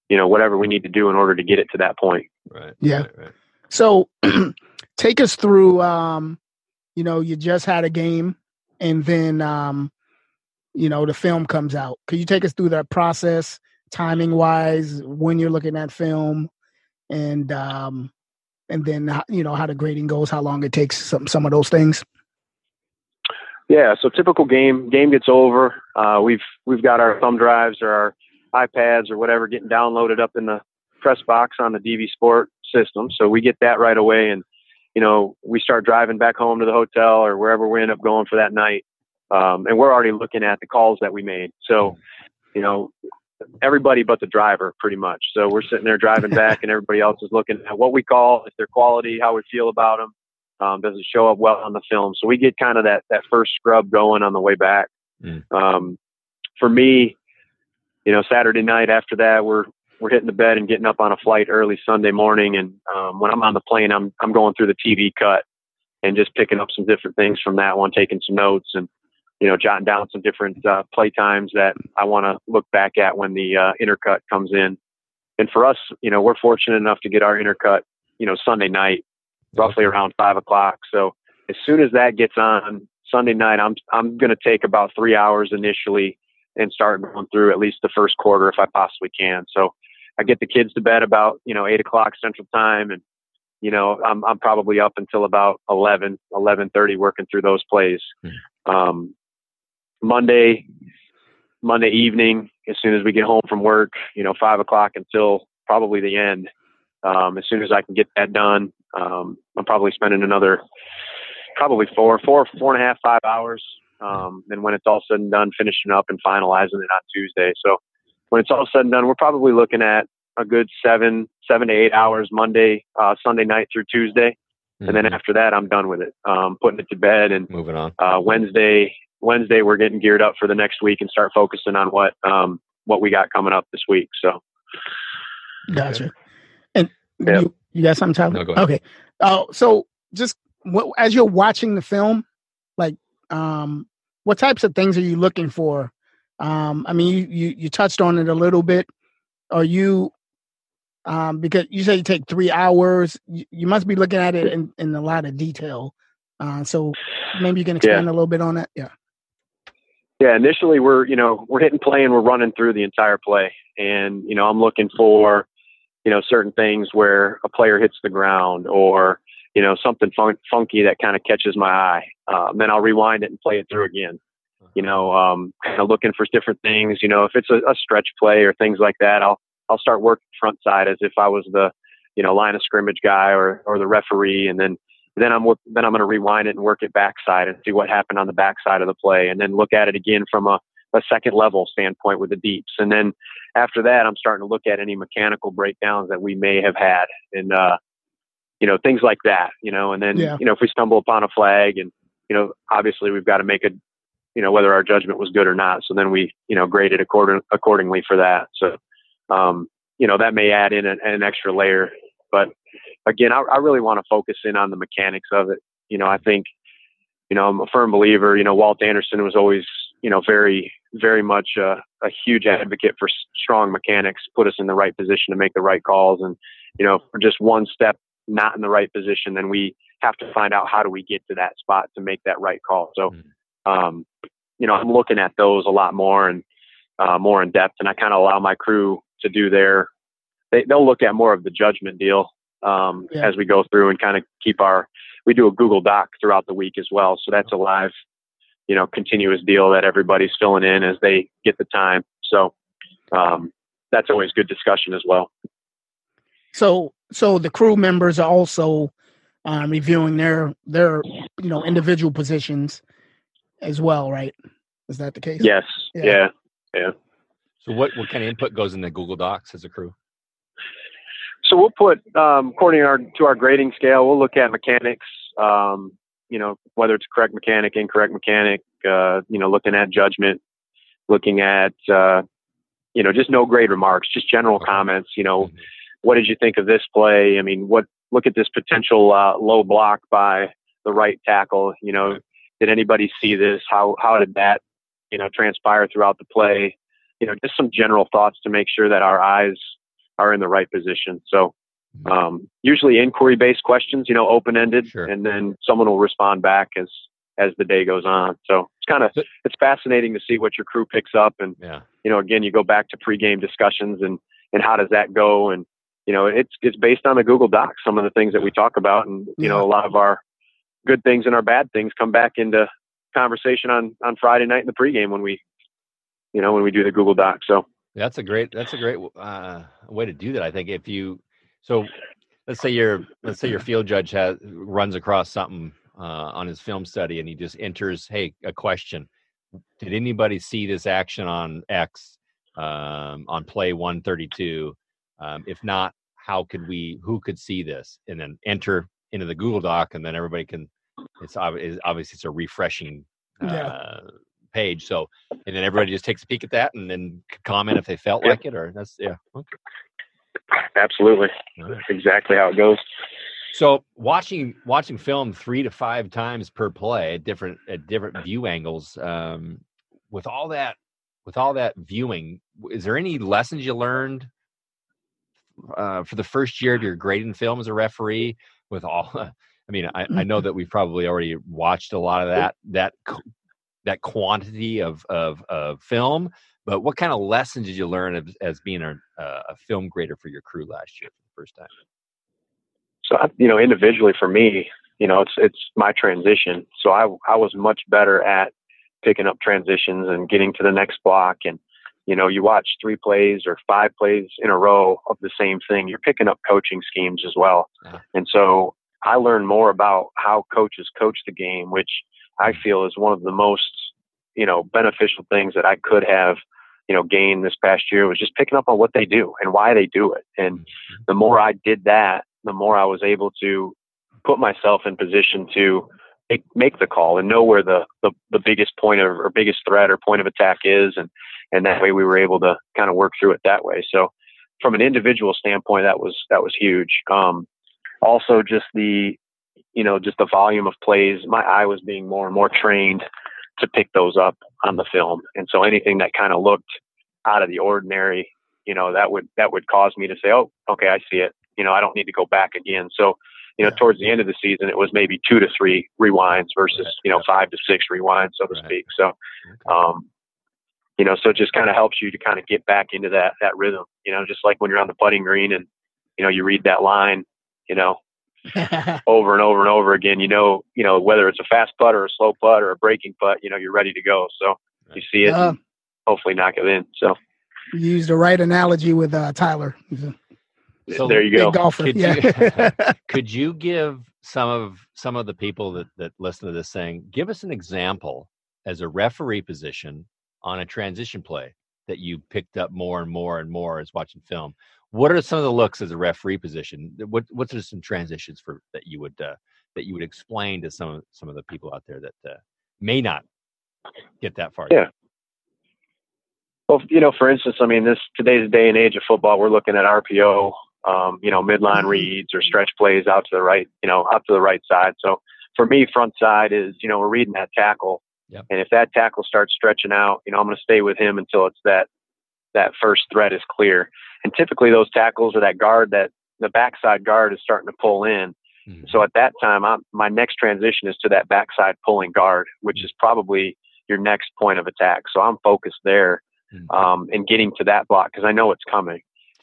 you know whatever we need to do in order to get it to that point. Right. Yeah. Right, right. so take us through um you know you just had a game and then um you know the film comes out. Could you take us through that process timing wise when you're looking at film and um and then you know how the grading goes how long it takes some some of those things yeah so typical game game gets over uh we've we've got our thumb drives or our iPads or whatever getting downloaded up in the press box on the DV Sport system. So we get that right away, and you know we start driving back home to the hotel or wherever we end up going for that night, um, and we're already looking at the calls that we made. So you know everybody but the driver pretty much. So we're sitting there driving back, and everybody else is looking at what we call, if they're quality, how we feel about them. Um, doesn't show up well on the film? So we get kind of that that first scrub going on the way back. Mm. Um, for me, you know, Saturday night after that, we're we're hitting the bed and getting up on a flight early Sunday morning. And um, when I'm on the plane, I'm I'm going through the TV cut and just picking up some different things from that one, taking some notes and you know jotting down some different uh, play times that I want to look back at when the uh, intercut comes in. And for us, you know, we're fortunate enough to get our intercut, you know, Sunday night, roughly around five o'clock. So as soon as that gets on Sunday night, I'm I'm going to take about three hours initially and start going through at least the first quarter if I possibly can. So I get the kids to bed about, you know, eight o'clock central time and, you know, I'm, I'm probably up until about 11, 1130 working through those plays. Mm-hmm. Um, Monday, Monday evening, as soon as we get home from work, you know, five o'clock until probably the end. Um, as soon as I can get that done, um, I'm probably spending another probably four, four, four and a half, five hours um, and when it's all said and done, finishing up and finalizing it on Tuesday. So when it's all said and done, we're probably looking at a good seven, seven to eight hours Monday, uh, Sunday night through Tuesday. Mm-hmm. And then mm-hmm. after that, I'm done with it. Um, putting it to bed and moving on. Uh, Wednesday, Wednesday, we're getting geared up for the next week and start focusing on what, um, what we got coming up this week. So. Gotcha. Yep. you, you got something, Tyler? No, go ahead. Okay. Uh, so just what, as you're watching the film, like, um, what types of things are you looking for? Um, I mean, you, you, you touched on it a little bit. Are you um, because you say you take three hours? You, you, must be looking at it in, in a lot of detail. Uh, so maybe you can expand yeah. a little bit on that. Yeah. Yeah. Initially, we're you know we're hitting play and we're running through the entire play, and you know I'm looking for you know certain things where a player hits the ground or you know, something fun- funky that kind of catches my eye. Um, then I'll rewind it and play it through again. You know, um, kind of looking for different things. You know, if it's a, a stretch play or things like that, I'll I'll start working front side as if I was the you know line of scrimmage guy or or the referee, and then then I'm then I'm going to rewind it and work it backside and see what happened on the backside of the play, and then look at it again from a a second level standpoint with the deeps. And then after that, I'm starting to look at any mechanical breakdowns that we may have had. And, uh, you know, things like that, you know, and then, yeah. you know, if we stumble upon a flag and, you know, obviously we've got to make a, you know, whether our judgment was good or not. So then we, you know, grade it according, accordingly for that. So, um, you know, that may add in an, an extra layer, but again, I, I really want to focus in on the mechanics of it. You know, I think, you know, I'm a firm believer, you know, Walt Anderson was always, you know, very, very much a, a huge advocate for strong mechanics, put us in the right position to make the right calls. And, you know, for just one step not in the right position, then we have to find out how do we get to that spot to make that right call. So, mm-hmm. um, you know, I'm looking at those a lot more and uh, more in depth, and I kind of allow my crew to do their. They, they'll look at more of the judgment deal, um, Yeah. as we go through and kind of keep our. We do a Google Doc throughout the week as well, so that's a live, you know, continuous deal that everybody's filling in as they get the time. So um, that's always good discussion as well. So so the crew members are also um, reviewing their their you know individual positions as well, right? Is that the case? Yes, Yeah. yeah. So what what kind of input goes into Google Docs as a crew? So we'll put, um, according to our, to our grading scale, we'll look at mechanics, um, you know, whether it's correct mechanic, incorrect mechanic, uh, you know, looking at judgment, looking at, uh, you know, just no grade remarks, just general comments, you know, Mhm. what did you think of this play? I mean, what, look at this potential, uh, low block by the right tackle, you know, did anybody see this? How, how did that, you know, transpire throughout the play? You know, just some general thoughts to make sure that our eyes are in the right position. So, um, usually inquiry based questions, you know, open ended, Sure. and then someone will respond back as as the day goes on. So it's kind of it's fascinating to see what your crew picks up, and Yeah. you know, again, you go back to pregame discussions and and how does that go, and you know, it's it's based on the Google Doc. Some of the things that we talk about, and you know, a lot of our good things and our bad things come back into conversation on on Friday night in the pregame when we, you know, when we do the Google Doc. So That's a great. That's a great uh, way to do that. I think if you so, let's say your let's say your field judge has runs across something uh, on his film study and he just enters, hey, a question. Did anybody see this action on X um, on play one thirty two? Um, if not, how could we? Who could see this? And then enter into the Google Doc, and then everybody can. It's obvi- obviously it's a refreshing uh, Yeah. page. So and then everybody just takes a peek at that and then comment if they felt like it or that's yeah okay absolutely, right. That's exactly how it goes. so watching watching film three to five times per play at different at different view angles um with all that with all that viewing is there any lessons you learned uh, for the first year of your grading film as a referee with all i mean I, I know that we've probably already watched a lot of that that that quantity of of, of film but what kind of lessons did you learn as, as being a, uh, a film grader for your crew last year for the first time So I- you know, individually for me, you know, it's it's my transition. So I I was much better at picking up transitions and getting to the next block. And you know, you watch three plays or five plays in a row of the same thing. You're picking up coaching schemes as well. Yeah. And so I learned more about how coaches coach the game, which I mm-hmm. feel is one of the most you know beneficial things that I could have you know gained this past year was just picking up on what they do and why they do it. And the more I did that, the more I was able to put myself in position to make, make the call and know where the, the, the biggest point of, or biggest threat or point of attack is. And, and that way we were able to kind of work through it that way. So from an individual standpoint, that was, that was huge. Um, also just the, you know, just the volume of plays, my eye was being more and more trained to pick those up on the film. And so anything that kind of looked out of the ordinary, you know, that would, that would cause me to say, Oh, okay, I see it. You know, I don't need to go back again. So, you know, Yeah. towards the end of the season, it was maybe two to three rewinds versus, Right. you know, five to six rewinds, so to Right. speak. So, um, you know, so it just kind of helps you to kind of get back into that, that rhythm, you know, just like when you're on the putting green and, you know, you read that line, you know, over and over and over again, you know, you know, whether it's a fast putt or a slow putt or a breaking putt, you know, you're ready to go. So you see it, Yeah. and hopefully knock it in. So you used the right analogy with uh, Tyler. So there you big go. golfer. Could yeah. could you give some of some of the people that that listen to this saying give us an example as a referee position on a transition play that you picked up more and more and more as watching film what are some of the looks as a referee position what what are some transitions for that you would uh, that you would explain to some of some of the people out there that uh, may not get that far Yeah. Well, you know, for instance, I mean, this today's day and age of football, we're looking at RPO, um, you know, midline reads or stretch plays out to the right, you know, up to the right side. So for me, front side is, you know, we're reading that tackle, Yep. and if that tackle starts stretching out, you know, I'm going to stay with him until it's that that first threat is clear. And typically, those tackles or that guard that the backside guard is starting to pull in. Mhm. So at that time, I'm, my next transition is to that backside pulling guard, which is probably your next point of attack. So I'm focused there Mhm. um, and getting to that block because I know it's coming.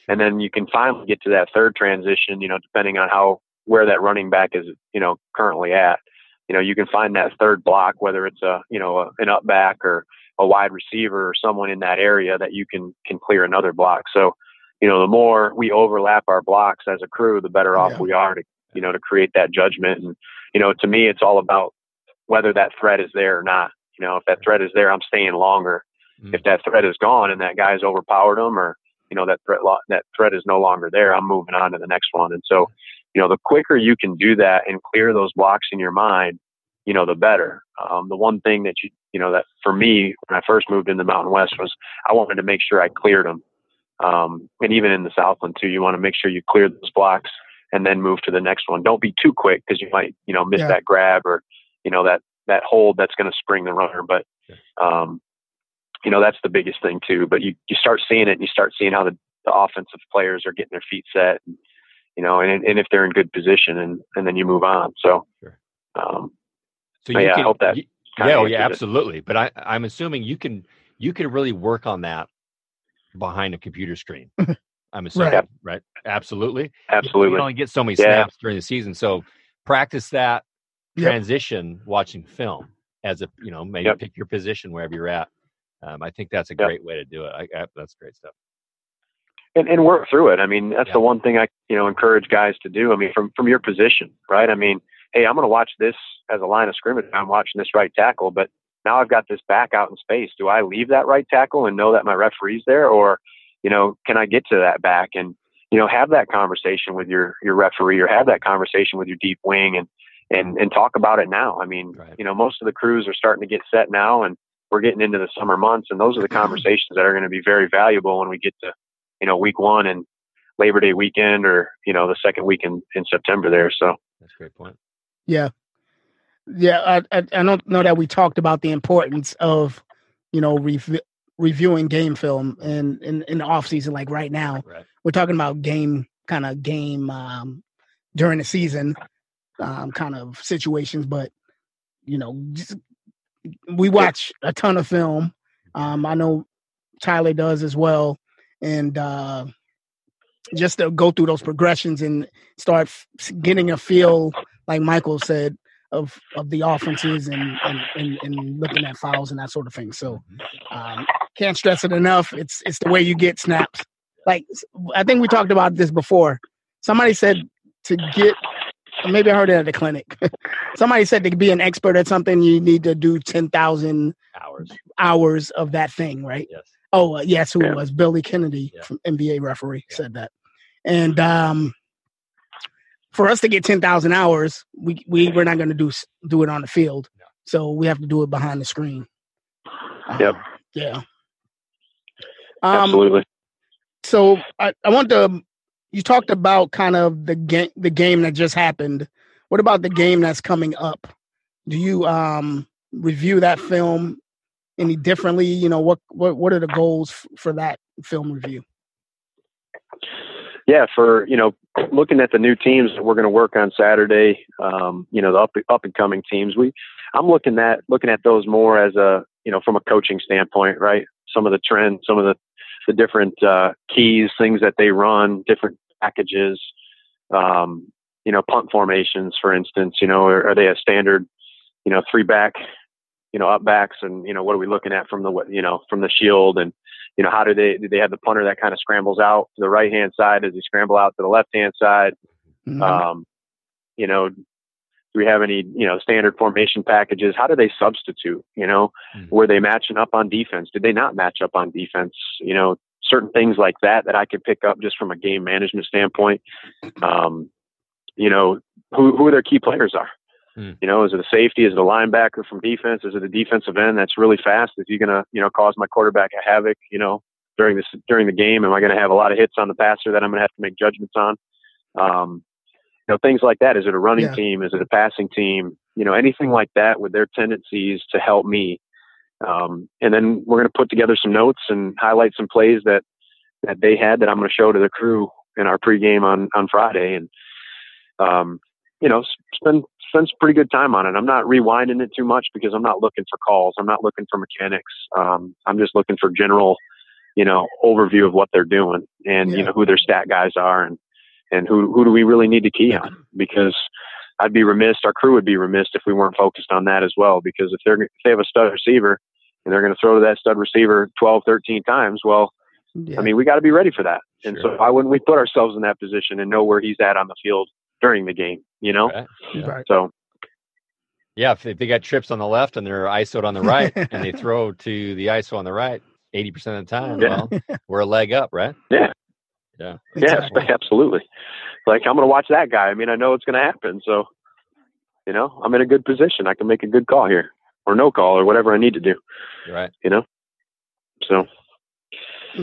and then you can finally get to that third transition. You know, depending on how where that running back is, you know, currently at. You know, you can find that third block, whether it's a you know a, an up back or a wide receiver or someone in that area that you can can clear another block. So, you know, the more we overlap our blocks as a crew, the better off Yeah. we are to you know to create that judgment. And you know, to me, it's all about whether that threat is there or not. You know, if that threat is there, I'm staying longer. Mm. If that threat is gone and that guy's overpowered him, or you know that threat lo- that threat is no longer there, I'm moving on to the next one. And so, you know, the quicker you can do that and clear those blocks in your mind, you know, the better. Um, the one thing that you you know that for me when I first moved into Mountain West was I wanted to make sure I cleared them. Um, and even in the Southland too, you want to make sure you clear those blocks and then move to the next one. Don't be too quick because you might you know miss Yeah. that grab or you know that that hold that's going to spring the runner. But um, you know that's the biggest thing too. But you you start seeing it, and you start seeing how the, the offensive players are getting their feet set, and, you know, and and if they're in good position, and and then you move on. So, um, So you yeah, I hope that y- kinda yeah, oh, answers yeah, it. absolutely. But I, I'm assuming you can you can really work on that behind a computer screen. I'm assuming, Right. right? Absolutely. Absolutely. You only get so many Yeah. snaps during the season, so practice that Yep. transition watching film as a you know maybe Yep. pick your position wherever you're at. Um, I think that's a Yep. great way to do it. I, I, that's great stuff. and, and work through it. I mean, that's Yeah. the one thing I, you know, encourage guys to do. I mean, from, from your position, right? I mean, Hey, I'm going to watch this as a line of scrimmage. I'm watching this right tackle, but now I've got this back out in space. Do I leave that right tackle and know that my referee's there or, you know, can I get to that back and, you know, have that conversation with your, your referee or have that conversation with your deep wing and, and, and talk about it now. I mean, Right. you know, most of the crews are starting to get set now and we're getting into the summer months and those are the mm-hmm. conversations that are going to be very valuable when we get to, you know, week one and Labor Day weekend or, you know, the second week in, in September there. So, That's a great point. Yeah, yeah. I, I I don't know that we talked about the importance of you know rev- reviewing game film in, in in the off season. Like right now, Right. we're talking about game kind of game um, during the season um, kind of situations, but you know, just, we watch a ton of film. Um, I know Tyler does as well, and uh, just to go through those progressions and start getting a feel, like Michael said, of of the offenses and and, and, and looking at fouls and that sort of thing. So um, can't stress it enough. It's it's the way you get snaps. Like I think we talked about this before. Somebody said to get, maybe I heard it at the clinic. Somebody said to be an expert at something, you need to do ten thousand Hours. hours of that thing, right? Yes. Oh, uh, yes, who Yeah. it was Billy Kennedy Yeah. from NBA referee Yeah. said that. And um, for us to get ten thousand hours, we we we're not going to do do it on the field, so we have to do it behind the screen. Um, Yep. Yeah. Um, absolutely. so I, I want to. You talked about kind of the game, the game that just happened. What about the game that's coming up? Do you um review that film any differently? You know what what what are the goals f- for that film review? Yeah, for you know, looking at the new teams that we're going to work on Saturday, um, you know, the up up and coming teams, we I'm looking at looking at those more as a you know from a coaching standpoint, right? Some of the trends, some of the the different uh, keys, things that they run, different packages, um, you know, punt formations, for instance, you know, are, are they a standard, you know, three back, you know, up backs, and you know, what are we looking at from the you know from the shield and you know, how do they do they have the punter that kind of scrambles out to the right hand side? Does he scramble out to the left hand side? Mhm. Um, you know, do we have any, you know, standard formation packages? How do they substitute? You know, Mhm. were they matching up on defense? Did they not match up on defense? You know, certain things like that that I could pick up just from a game management standpoint. Um, you know, who who their key players are. Hmm. You know, is it a safety? Is it a linebacker from defense? Is it a defensive end that's really fast? Is he going to, you know, cause my quarterback a havoc? You know, during this during the game, am I going to have a lot of hits on the passer that I'm going to have to make judgments on? Um, you know, things like that. Is it a running Yeah. team? Is it a passing team? You know, anything like that with their tendencies to help me. Um, and then we're going to put together some notes and highlight some plays that that they had that I'm going to show to the crew in our pregame on on Friday, and um, you know, spend spend some pretty good time on it. I'm not rewinding it too much because I'm not looking for calls. I'm not looking for mechanics. Um, I'm just looking for general, you know, overview of what they're doing and, Yeah. you know, who their stat guys are and, and who, who do we really need to key on? Because I'd be remiss, our crew would be remiss if we weren't focused on that as well. Because if they're, if they have a stud receiver and they're going to throw to that stud receiver 12, 13 times, well, Yeah. I mean, we got to be ready for that. And Sure. so why wouldn't we put ourselves in that position and know where he's at on the field during the game, you know? Right. Yeah. So, Yeah, if they, if they got trips on the left and they're ISO'd on the right and they throw to the ISO on the right 80% of the time, Yeah. well, we're a leg up, right? yeah, Yeah. yeah, Exactly. absolutely. Like, I'm going to watch that guy. I mean, I know it's going to happen. So, you know, I'm in a good position. I can make a good call here or no call or whatever I need to do, right. you know? So,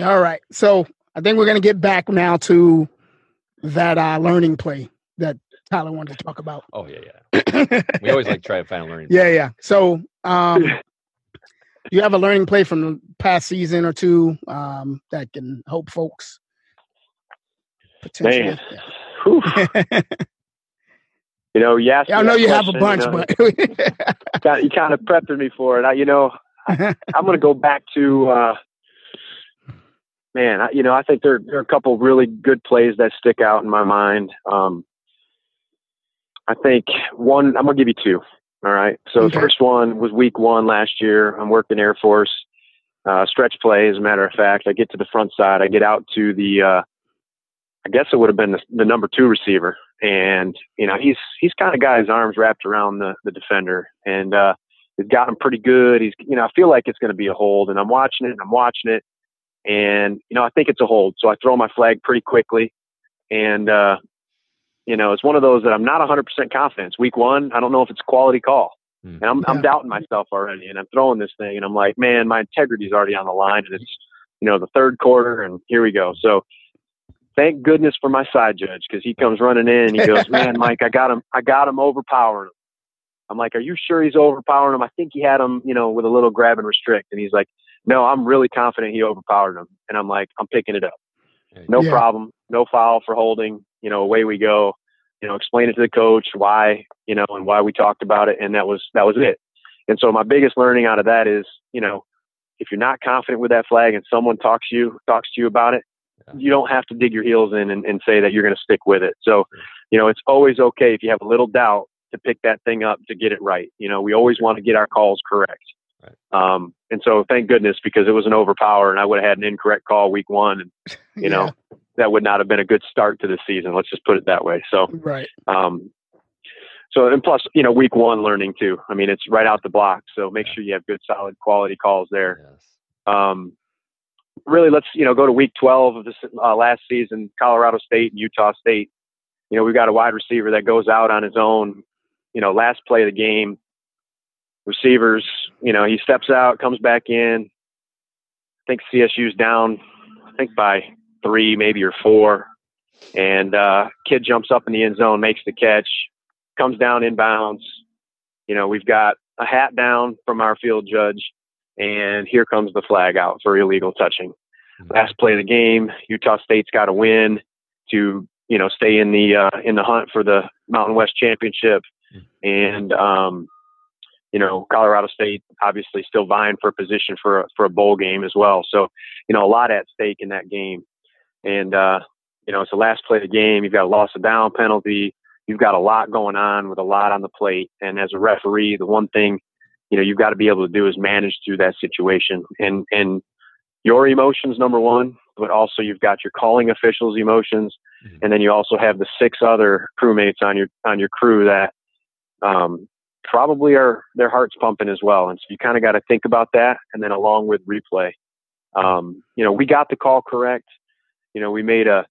All right. So I think we're going to get back now to that uh, learning play that Tyler wanted to talk about. Oh, yeah, yeah. We always like try to find a learning. Yeah, yeah. So um, you have a learning play from the past season or two um, that can help folks potentially. Man. Yeah. you know, yes. I know you have a bunch, but but you kind of prepped me for it. I, you know, I'm going to go back to, uh, man, I, you know, I think there, there are a couple really good plays that stick out in my mind. Um, I think one, I'm going to give you two. All right. So Okay. the first one was week one last year. I'm working Air Force, uh, stretch play. As a matter of fact, I get to the front side. I get out to the, uh, I guess it would have been the, the number two receiver. And, you know, he's, he's kind of got his arms wrapped around the, the defender and, uh, he's got him pretty good. He's, you know, I feel like it's going to be a hold and I'm watching it and I'm watching it and, you know, I think it's a hold. So I throw my flag pretty quickly and, uh, you know, it's one of those that I'm not 100% confident. Week one. I don't know if it's a quality call. Hmm. And I'm, Yeah. I'm doubting myself already. And I'm throwing this thing and I'm like, man, my integrity's already on the line. And it's, you know, the third quarter and here we go. So thank goodness for my side judge because he comes running in and he goes, man, Mike, I got him. I got him overpowering him. I'm like, are you sure he's overpowering him? I think he had him, you know, with a little grab and restrict. And he's like, no, I'm really confident he overpowered him. And I'm like, I'm picking it up. No Yeah. problem. No foul for holding. You know, away we go. You know, explain it to the coach why, you know, and why we talked about it. And that was, that was it. And so my biggest learning out of that is, you know, if you're not confident with that flag and someone talks you, talks to you about it, you don't have to dig your heels in and, and say that you're going to stick with it. So, you know, it's always okay if you have a little doubt to pick that thing up to get it right. You know, we always want to get our calls correct. Right. Um, and so thank goodness because it was an overpower and I would have had an incorrect call week one and, you know, that would not have been a good start to the season. Let's just put it that way. So, right. um, so and plus, you know, week one learning too. I mean, it's right out the block. So make sure you have good, solid, quality calls there. Yes. Um, really, let's you know go to week 12 of this uh, last season, Colorado State and Utah State. You know, we've got a wide receiver that goes out on his own. You know, last play of the game, receivers. You know, he steps out, comes back in. I think CSU's down. I think by three, maybe or four. And uh, kid jumps up in the end zone, makes the catch, comes down inbounds. You know, we've got a hat down from our field judge, and here comes the flag out for illegal touching. Last play of the game, Utah State's got to win to you know stay in the uh, in the hunt for the Mountain West championship, and um, you know Colorado State obviously still vying for a position for a, for a bowl game as well. So you know a lot at stake in that game, and uh, you know it's the last play of the game. You've got a loss of down penalty. You've got a lot going on with a lot on the plate, and as a referee, the one thing you know you've got to be able to do is manage through that situation and and your emotions number one but also you've got your calling officials emotions Mhm. and then you also have the six other crewmates on your on your crew that um, probably are their hearts pumping as well. And so you kind of got to think about that and then along with replay. Um, you know we got the call correct. You know we made a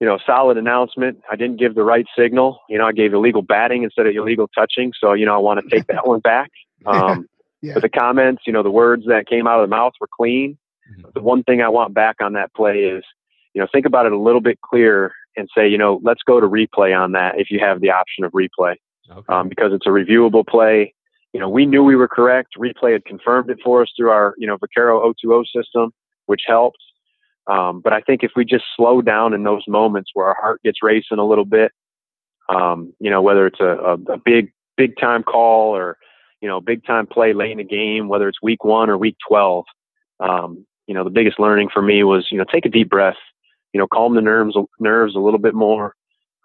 you know solid announcement. I didn't give the right signal. You know i gave illegal batting instead of illegal touching. So you know i want to take that one back. Um, Yeah. but the comments you know the words that came out of the mouth were clean. Mhm. the one thing I want back on that play is, you know, think about it a little bit clearer and say, you know, let's go to replay on that if you have the option of replay, Okay. um, because it's a reviewable play. You know, we knew we were correct. Replay had confirmed it for us through our, you know, Vokkero O2O system, which helped. Um, but I think if we just slow down in those moments where our heart gets racing a little bit, um, you know, whether it's a, a, a big, big time call or, you know, big time play late in the game, whether it's week one or week 12, um, you know, the biggest learning for me was, you know, take a deep breath, you know, calm the nerves, nerves a little bit more,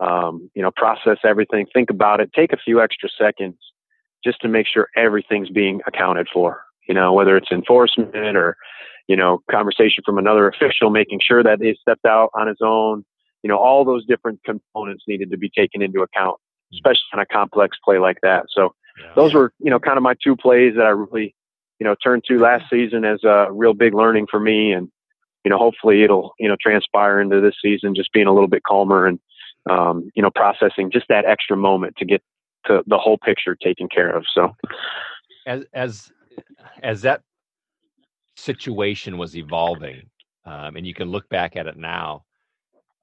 um, you know, process everything, think about it, take a few extra seconds just to make sure everything's being accounted for, you know, whether it's enforcement or, you know, conversation from another official, making sure that he stepped out on his own, you know, all those different components needed to be taken into account, especially on a complex play like that. So yeah. those were, you know, kind of my two plays that I really, you know, turned to last season as a real big learning for me. And, you know, hopefully it'll, you know, transpire into this season, just being a little bit calmer and, um, you know, processing just that extra moment to get to the whole picture taken care of. So as, as, as that situation was evolving, um, and you can look back at it now,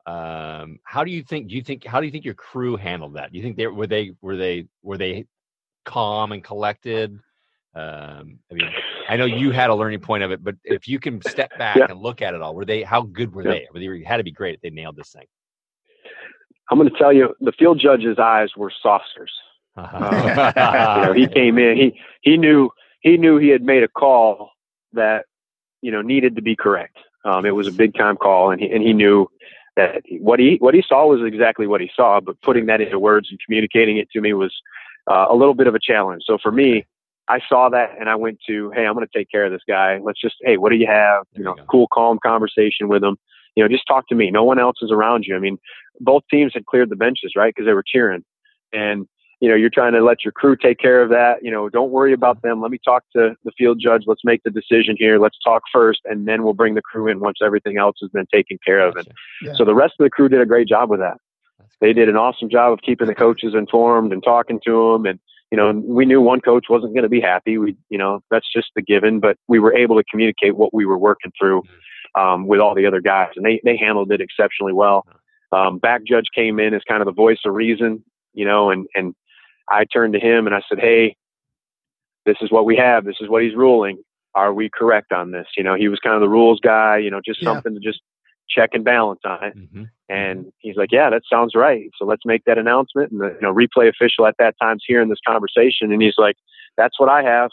um, how do you think? Do you think? How do you think your crew handled that? Do you think they were they were they were they calm and collected? Um, I mean, I know you had a learning point of it, but if you can step back yeah. and look at it all, were they? How good were yeah. they? Were they had to be great if they nailed this thing. I'm going to tell you, the field judge's eyes were saucers. Uh, you know, he came in. He he knew he knew he had made a call that you know needed to be correct. Um, it was a big time call, and he and he knew that what he what he saw was exactly what he saw, but putting that into words and communicating it to me was uh, a little bit of a challenge. So for me, I saw that and I went to, hey, I'm going to take care of this guy. Let's just, hey, what do you have? There you know, you cool, calm conversation with him. You know, just talk to me. No one else is around you. I mean, both teams had cleared the benches, right? Because they were cheering. And you know, you're trying to let your crew take care of that. You know, don't worry about them. Let me talk to the field judge. Let's make the decision here. Let's talk first, and then we'll bring the crew in once everything else has been taken care of. And yeah. so the rest of the crew did a great job with that. They did an awesome job of keeping the coaches informed and talking to them. And, you know, we knew one coach wasn't going to be happy. We, you know, that's just the given, but we were able to communicate what we were working through mm-hmm. Um, with all the other guys, and they, they handled it exceptionally well. Um, back judge came in as kind of the voice of reason, you know, and, and I turned to him and I said, Hey, this is what we have. This is what he's ruling. Are we correct on this? You know, he was kind of the rules guy, you know, just yeah. something to just check and balance on it. Mm-hmm. And he's like, yeah, that sounds right. So let's make that announcement. And the you know, replay official at that time's hearing this conversation. And he's like, that's what I have.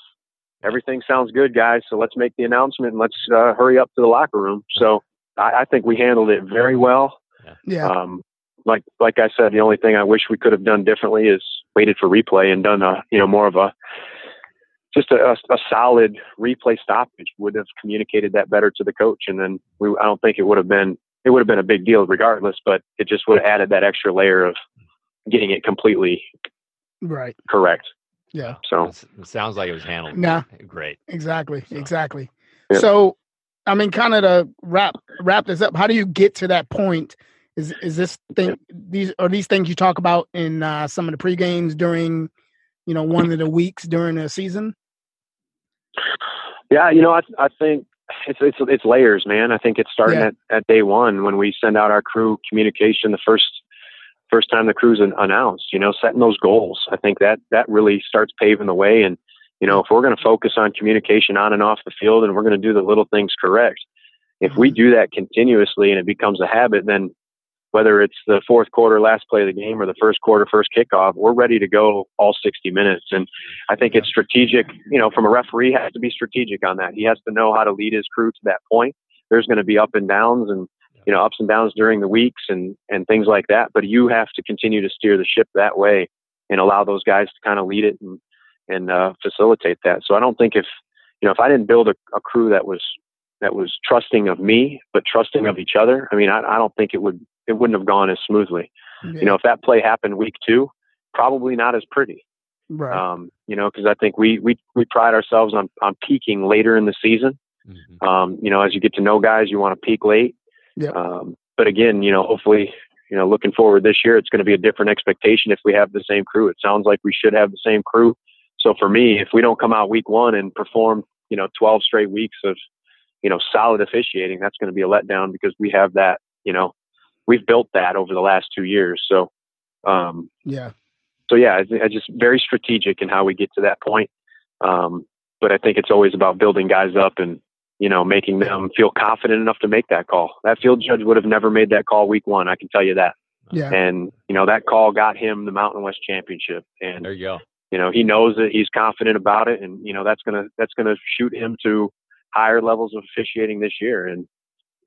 Everything sounds good, guys. So let's make the announcement and let's uh, hurry up to the locker room. So I, I think we handled it very well. Yeah. Um, like, like I said, the only thing I wish we could have done differently is waited for replay and done a you know more of a just a, a, a, solid replay stoppage would have communicated that better to the coach, and then we, I don't think it would have been it would have been a big deal regardless, but it just would have added that extra layer of getting it completely right correct. Yeah. So it sounds like it was handled. Nah, great. Exactly. So. Exactly. Yeah. So, I mean, kind of to wrap wrap this up. How do you get to that point is is this thing these are these things you talk about in uh, some of the pre games during you know one of the weeks during the season? Yeah, you know, I I think it's it's it's layers, man. I think it's starting yeah. at, at day one when we send out our crew communication the first first time the crew's announced. You know, setting those goals. I think that that really starts paving the way. And you know, if we're going to focus on communication on and off the field, and we're going to do the little things correct, if we mm-hmm. do that continuously and it becomes a habit, then whether it's the fourth quarter, last play of the game, or the first quarter, first kickoff, we're ready to go all 60 minutes. And I think it's strategic, you know, from a referee has to be strategic on that. He has to know how to lead his crew to that point. There's going to be up and downs and, you know, ups and downs during the weeks and, and things like that. But you have to continue to steer the ship that way and allow those guys to kind of lead it and, and uh, facilitate that. So I don't think if, you know, if I didn't build a, a crew that was that was trusting of me, but trusting of each other. I mean, I, I don't think it would it wouldn't have gone as smoothly. You know, if that play happened week two, probably not as pretty. Right. Um, you know, because I think we we we pride ourselves on on peaking later in the season. Mm-hmm. Um, you know, as you get to know guys, you want to peak late. Yeah. Um, but again, you know, hopefully, you know, looking forward this year, it's going to be a different expectation if we have the same crew. It sounds like we should have the same crew. So for me, if we don't come out week one and perform, you know, 12 straight weeks of, you know, solid officiating, that's going to be a letdown because we have that, you know, we've built that over the last two years. So, um, yeah. So yeah, I, I just very strategic in how we get to that point. Um, but I think it's always about building guys up and you know making them feel confident enough to make that call. That field judge would have never made that call week one. I can tell you that. Yeah. And you know that call got him the Mountain West Championship. And there you go. You know he knows it. He's confident about it, and you know that's gonna that's gonna shoot him to higher levels of officiating this year. And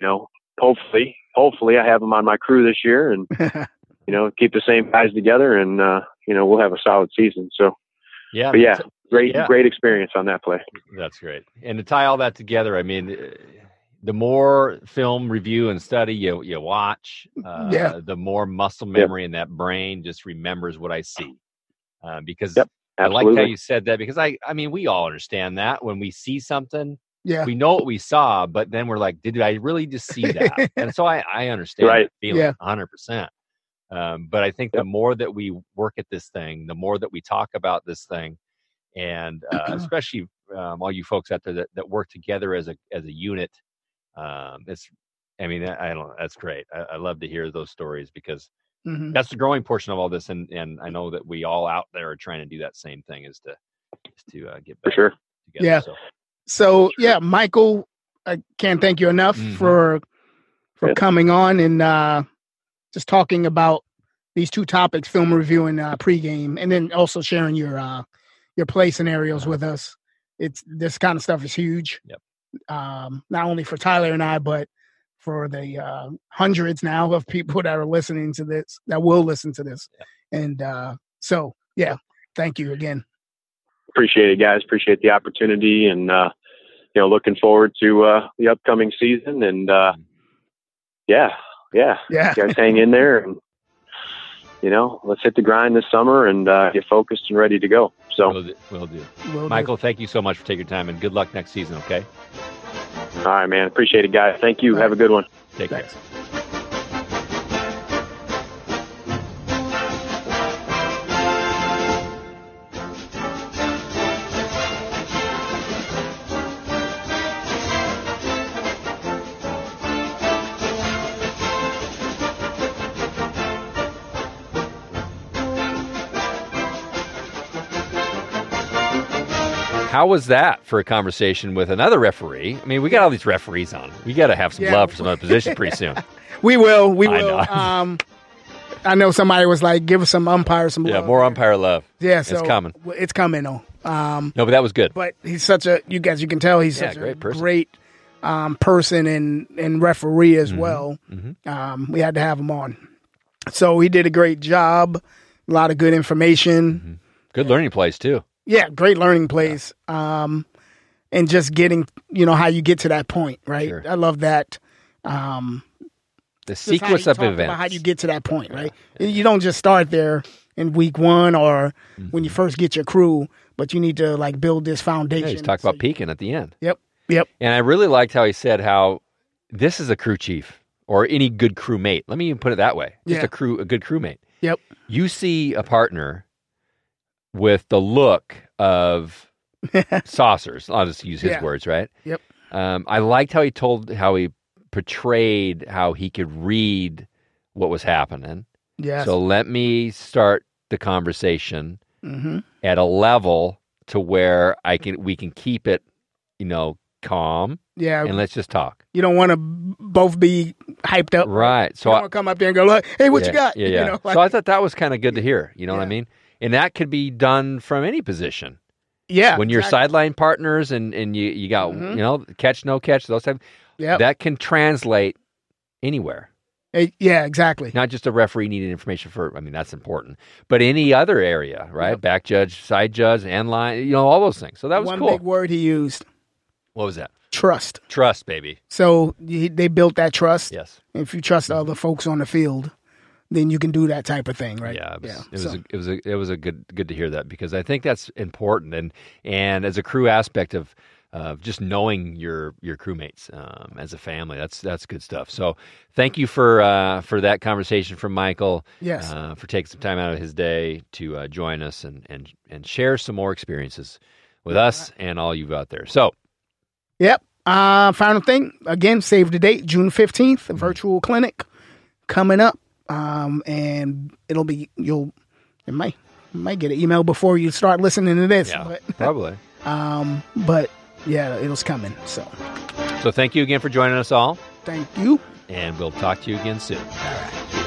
you know, hopefully, hopefully, I have him on my crew this year, and you know, keep the same guys together, and uh, you know, we'll have a solid season. So, Yeah, but yeah, great, yeah. great experience on that play. That's great. And to tie all that together, I mean, uh, the more film review and study you you watch, uh, Yeah. the more muscle memory in that brain just remembers what I see. Uh, because Yep, I like how you said that because I I mean we all understand that when we see something Yeah. we know what we saw but then we're like did I really just see that and so I I understand Right. that feeling Yeah. 100%. Um, but I think the more that we work at this thing, the more that we talk about this thing, and uh, especially um, all you folks out there that, that work together as a as a unit, um, it's. I mean, I I don't. That's great. I, I love to hear those stories because Mhm. that's the growing portion of all this, and and I know that we all out there are trying to do that same thing, is to is to uh, get For better sure. together. Yeah. So, So yeah, Michael, I can't thank you enough Mhm. for for Yeah. coming on and uh, just talking about these two topics: film review and uh, pregame, and then also sharing your uh, your play scenarios with us. It's this kind of stuff is huge. Yep. Um, not only for Tyler and I, but for the uh, hundreds now of people that are listening to this, that will listen to this. And uh, so, yeah, thank you again. Appreciate it, guys. Appreciate the opportunity, and uh, you know, looking forward to uh, the upcoming season. And uh, yeah, yeah, Yeah. you guys hang in there, and you know, let's hit the grind this summer and uh, get focused and ready to go. So, we'll do. We'll do. Will do. Michael, thank you so much for taking your time, and good luck next season. Okay. all right, man. Appreciate it, guys. Thank you. All Have a good one. Take care. How was that for a conversation with another referee? I mean, we got all these referees on. We got to have some Yeah. love for some other positions pretty soon. We will. We I will. know. um, I know somebody was like, "Give us some umpires some Yeah, love." more umpire love. Yeah, so it's coming. It's coming though. Um, No, but that was good. but he's such a. You guys, you can tell he's Yeah, such great a person. great um, person and and referee as Mhm. well. Mhm. Um, we had to have him on. So he did a great job. A lot of good information. Good learning place too. Yeah, great learning place. Um, and just getting, you know, how you get to that point, right? Sure. I love that. Um, The sequence of events. How you get to that point, right? You don't just start there in week one or when you first get your crew, but you need to like build this foundation. Mm-hmm. Yeah, he's talking So about peaking at the end. Yep. Yep. And I really liked how he said how this is a crew chief or any good crewmate. Let me even put it that way. Just Yeah. a crew, a good crewmate. Yep. You see a partner with the look of saucers. I'll just use his Yeah. words, right? Yep. Um, I liked how he told how he portrayed how he could read what was happening. Yeah. So let me start the conversation hmm at a level to where I can we can keep it, you know, calm Yeah. and let's just talk. you don't want to both be hyped up. Right. So I, don't want to come up there and go, like, hey, what yeah, you got? Yeah, You know, like- so I thought that was kind of good to hear. You know what I mean? And that could be done from any position. yeah. when you're exactly. sideline partners and and you you got Mhm. you know catch no catch those type yeah that can translate anywhere. Eh, yeah, exactly. Not just a referee needing information for. I mean that's important, but any other area, right? Yep. Back judge, side judge, and line, you know all those things. So that was One cool. big word he used: what was that? trust. Trust, baby. So they built that trust. Yes. If you trust other folks on the field, then you can do that type of thing, right? Yeah, it was, it was So- a, it was a, it was a good good to hear that because I think that's important and and as a crew aspect of of just knowing your your crewmates um, as a family that's that's good stuff. So thank you for uh, for that conversation from Michael. Yes. uh, for taking some time out of his day to uh, join us and and and share some more experiences with us and all you've out there. So Yep. Uh, final thing again, save the date, June 15th, Mm-hmm. virtual clinic coming up. Um, and it'll be, you'll, it might, you might get an email before you start listening to this. yeah, But, probably. um, but yeah, it was coming. So So thank you again for joining us all, thank you. and we'll talk to you again soon. All right.